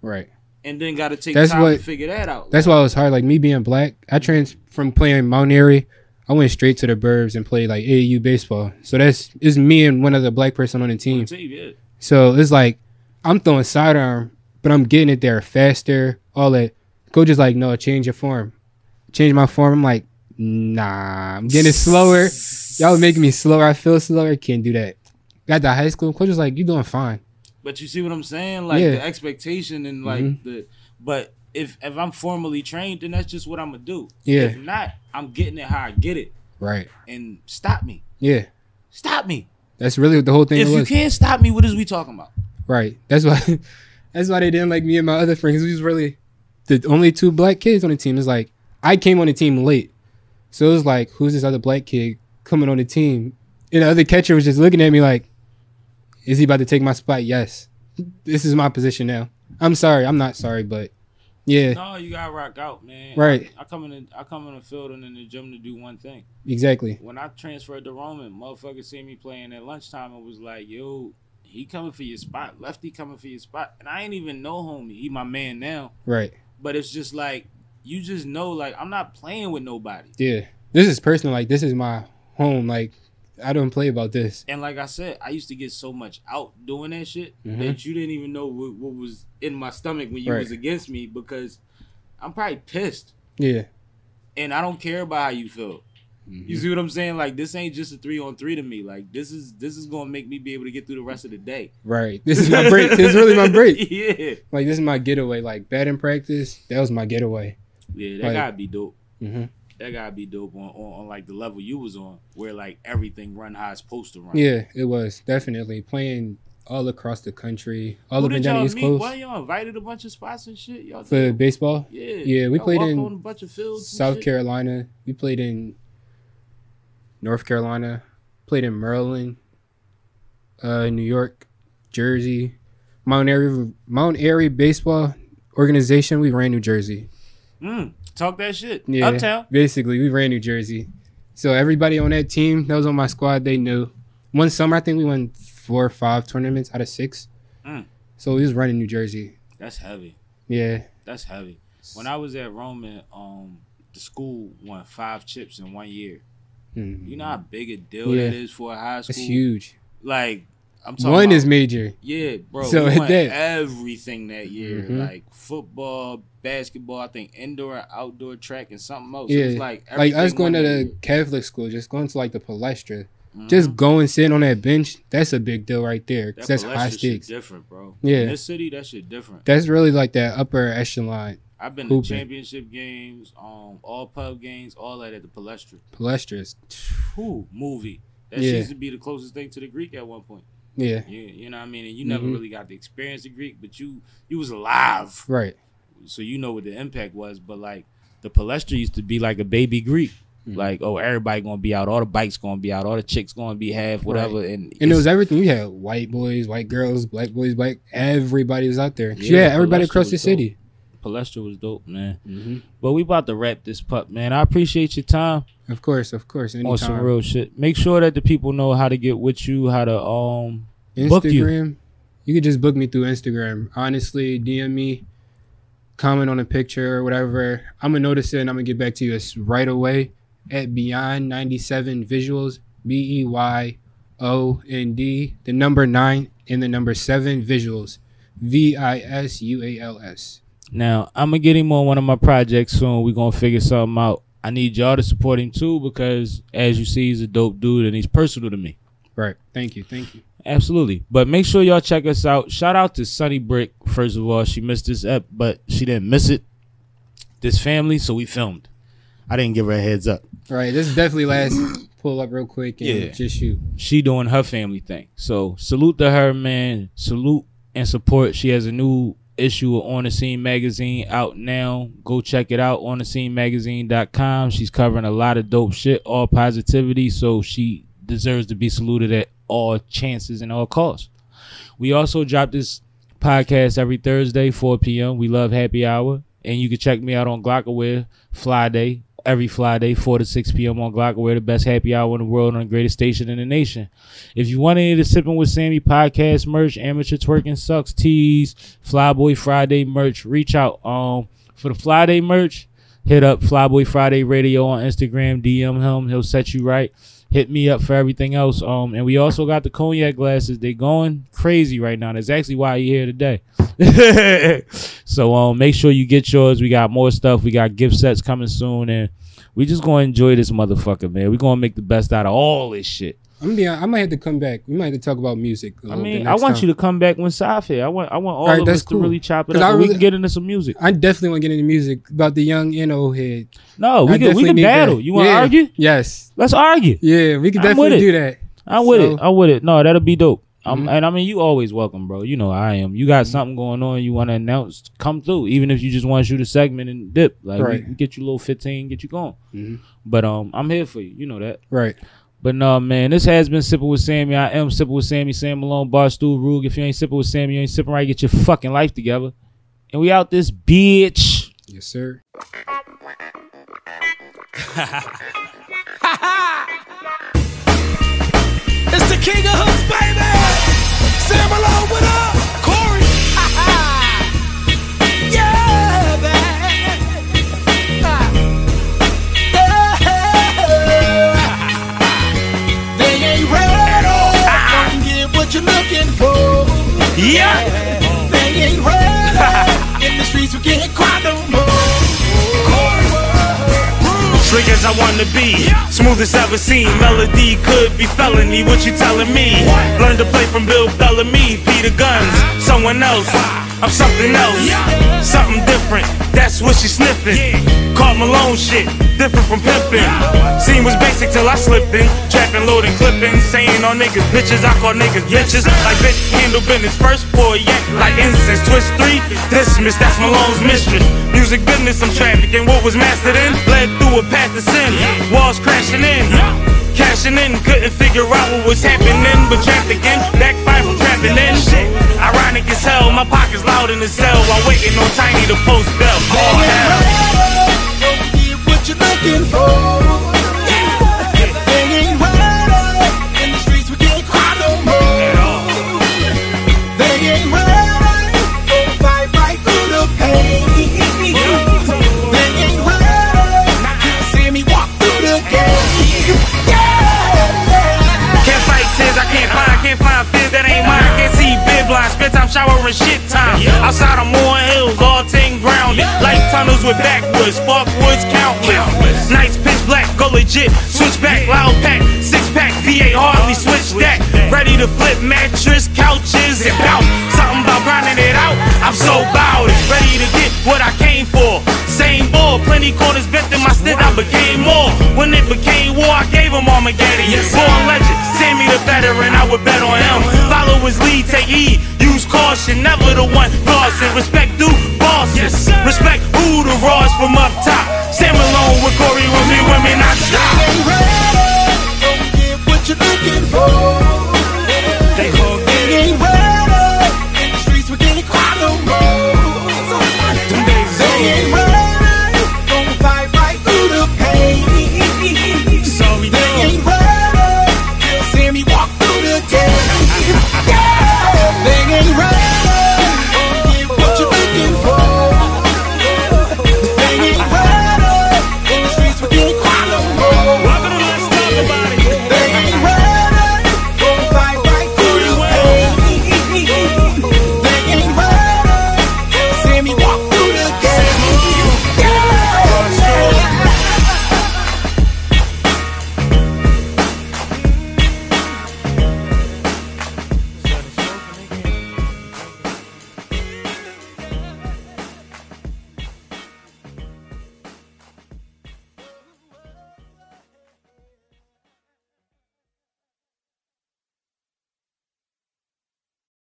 right. and then got to take That's time what- to figure that out. That's why it was hard. Like me being black, I trans from playing Mount Airy. I went straight to the Burbs and played like AAU baseball. So that's it's me and one other black person on the team. Team, yeah. So it's like I'm throwing sidearm, but I'm getting it there faster. All that. Coach is like, no, change your form. Change my form. I'm like, nah, I'm getting it slower. Y'all making me slower. I feel slower. I can't do that. Got to high school. Coach was like, you doing fine. But you see what I'm saying? Like Yeah. the expectation and like Mhm. the but if if I'm formally trained, then that's just what I'm gonna do. Yeah. If not, I'm getting it how I get it. Right. And stop me. Yeah. Stop me. That's really what the whole thing if you can't stop me, what is we talking about? Right. That's why. That's why they didn't like me and my other friends. We was really the only two black kids on the team. It's like I came on the team late, so it was like, who's this other black kid coming on the team? And the other catcher was just looking at me like, is he about to take my spot? Yes. This is my position now. I'm sorry. I'm not sorry, but yeah, No, you gotta rock out, man. Right. I, I come in the, I come in the field and in the gym to do one thing. exactly. When I transferred to Roman, motherfuckers see me playing at lunchtime and was like, yo, he coming for your spot. Lefty coming for your spot. And I ain't even know homie. He my man now. Right. But it's just like you just know like I'm not playing with nobody. Yeah. This is personal. Like this is my home. Like I don't play about this. And like I said, I used to get so much out doing that shit Mhm. that you didn't even know what, what was in my stomach when you Right. was against me because I'm probably pissed. Yeah. And I don't care about how you feel. Mm-hmm. You see what I'm saying? Like this ain't just a three on three to me. Like this is this is gonna make me be able to get through the rest of the day. Right. This is my break. this is really my break. yeah. Like this is my getaway. Like batting practice. That was my getaway. Yeah, that Like- gotta be dope. hmm That gotta be dope on, on, on like the level you was on, where like everything run how it's supposed to run. Yeah, it was definitely playing all across the country, all Who up and down the East? Coast Why y'all invited a bunch of spots and shit? Y'all for did? baseball. yeah, Yeah, we played in a bunch of fields. South? Carolina. We played in North Carolina. Played in Maryland, uh, New York, Jersey, Mount Airy, Mount Airy baseball organization. We ran New Jersey. Mm, talk that shit. Yeah, Uptown. basically we ran New Jersey. So everybody on that team that was on my squad, they knew. One summer, I think we won four or five tournaments out of six. Mm. So we was running New Jersey. That's heavy. Yeah. That's heavy. When I was at Roman, um, the school won five chips in one year. Mhm. You know how big a deal Yeah. that is for a high school. It's huge. Like I'm talking One about, is major. yeah, bro. So we won that- everything that year, Mhm. like football, basketball. I think indoor, outdoor track, and something else. Yeah. was like Like I was going to the that Catholic school, just going to like the Palestra. year. Mhm. Just going sitting on that bench, that's a big deal right there. that that's high stakes. different, bro. Yeah. in this city, that shit different. That's really like that upper echelon. I've been hooping. to championship games, um, all pub games, all that at the Palestra. Palestras. Who movie? That Yeah. used to be the closest thing to the Greek at one point. Yeah. You, you know what I mean? And you never Mhm. really got to experience the Greek, but you you was alive, Right. so you know what the impact was. But like the Palestra used to be like a baby Greek. Mhm. Like oh, everybody gonna be out, all the bikes gonna be out, all the chicks gonna be half, whatever. And And it was everything. You had white boys, white girls, black boys, black. Everybody was out there. Yeah, Yeah, everybody across the city. Palestra was dope, man. hmm But we about to wrap this pup, man. I appreciate your time. Of course, of course. Anytime. on some real shit. Make sure that the people know how to get with you, how to um book you. Instagram. You. could just book me through Instagram. Honestly, DM me, comment on a picture or whatever. I'm gonna notice it and I'm gonna get back to you as right away at Beyond 97 Visuals. B E Y O N D, the number nine, and the number seven visuals. V I S U A L S. Now I'm gonna get him on one of my projects soon. We're gonna figure something out. I need y'all to support him too because, as you see, he's a dope dude and he's personal to me. Right. Thank you. Thank you. Absolutely. But make sure y'all check us out. Shout out to Sunny Brick. First of all, she missed this ep, but she didn't miss it. This family, so we filmed. I didn't give her a heads up. Right. This is definitely last. Pull up real quick and Yeah. just shoot. She doing her family thing. So salute to her, man. Salute and support. She has a new issue of On the Scene magazine out now. Go check it out on the scene magazine.com. She's covering a lot of dope shit, all positivity. So she deserves to be saluted at all chances and all costs. We also drop this podcast every Thursday, 4 p.m. We love happy hour. And you can check me out on Glocawear Friday, every Friday, 4 to 6 p.m. on Glocawear, the best happy hour in the world on the greatest station in the nation. If you want any of the Sipping with Sammie podcast merch, amateur twerking sucks tees, Flyboy Friday merch, reach out. Um, for the Friday merch, hit up Flyboy Friday Radio on Instagram, DM him, he'll set you right. Hit me up for everything else. Um, and we also got the cognac glasses. They going crazy right now. That's actually why you're here today. so um, make sure you get yours. We got more stuff. We got gift sets coming soon, and we just gonna enjoy this motherfucker, man. We gonna make the best out of all this shit. I'm gonna be. I might have to come back. We might have to talk about music. I bit mean, I want time. you to come back when Saf here. I want, I want all Alright, of us cool. to really chop it up. And we can get into some music. I definitely want to get into music about the young and old head. No, we I can, we can battle. that. You want to Yeah. argue? Yes. Let's argue. Yeah, we can I'm definitely do that. I'm with So- it. I'm with it. No, that'll be dope. Mhm. and I mean, you always welcome, bro. You know I am. You Mm-hmm. got something going on, you want to announce, come through. Even if you just want to shoot a segment and dip, like Right. we, get you a little fifteen, get you going. Mhm. But um, I'm here for you. You know that. Right. But no, man, this has been sipping with Sammie. I am sipping with Sammie, Sam Malone, Barstool, Rug. If you ain't sipping with Sammie, you ain't sipping right. Get your fucking life together. And we out this bitch. Yes, sir. It's the king of hooks, baby. Sam Malone, what up? What you're looking for. Yeah. They ain't ready. In the streets, we can't cry no more. Slick as I wanna be, smooth as ever seen. Melody could be felony. What you telling me? Learn to play from Bill Bellamy, Peter Guns, someone else. I'm something else, something different. That's what she sniffing. Caught Malone shit, different from pimping. Scene was basic till I slipped in, trapping, loading, clipping, saying on niggas bitches. I call niggas bitches. Like bitch handle business first boy, yak like incense. Twist three, dismiss. That's Malone's mistress. Music business, I'm trafficking. What was mastered in led through a path to sin. Walls crashing in. Cashing in, couldn't figure out what was happening, but trapped again, backfire from trapping in. Shit, ironic as hell, my pockets loud in the cell while waiting on Tiny to post bell. Oh hell. Get what you're looking for. Time, showering shit time. Outside of more hills, all ting grounded. Like tunnels with backwoods, sparkwoods countless. Nights pitch black, go legit. Switch back, loud pack, six pack, VA hardly switch that. Ready to flip mattress, couches, and bout. Something about grinding it out, I'm so bout it. Ready to get what I came for. Same ball, plenty corners bent in my stint, I became more. When it became war, I gave him Armageddon. Born legend, Sammie the veteran, I would bet on him. Follow his lead, take heed, use caution, never the one causing. Respect due bosses, yes, respect who the raws from up top. Sam alone with Corey, with me, with me, not stop. Get ready and get what you're looking for.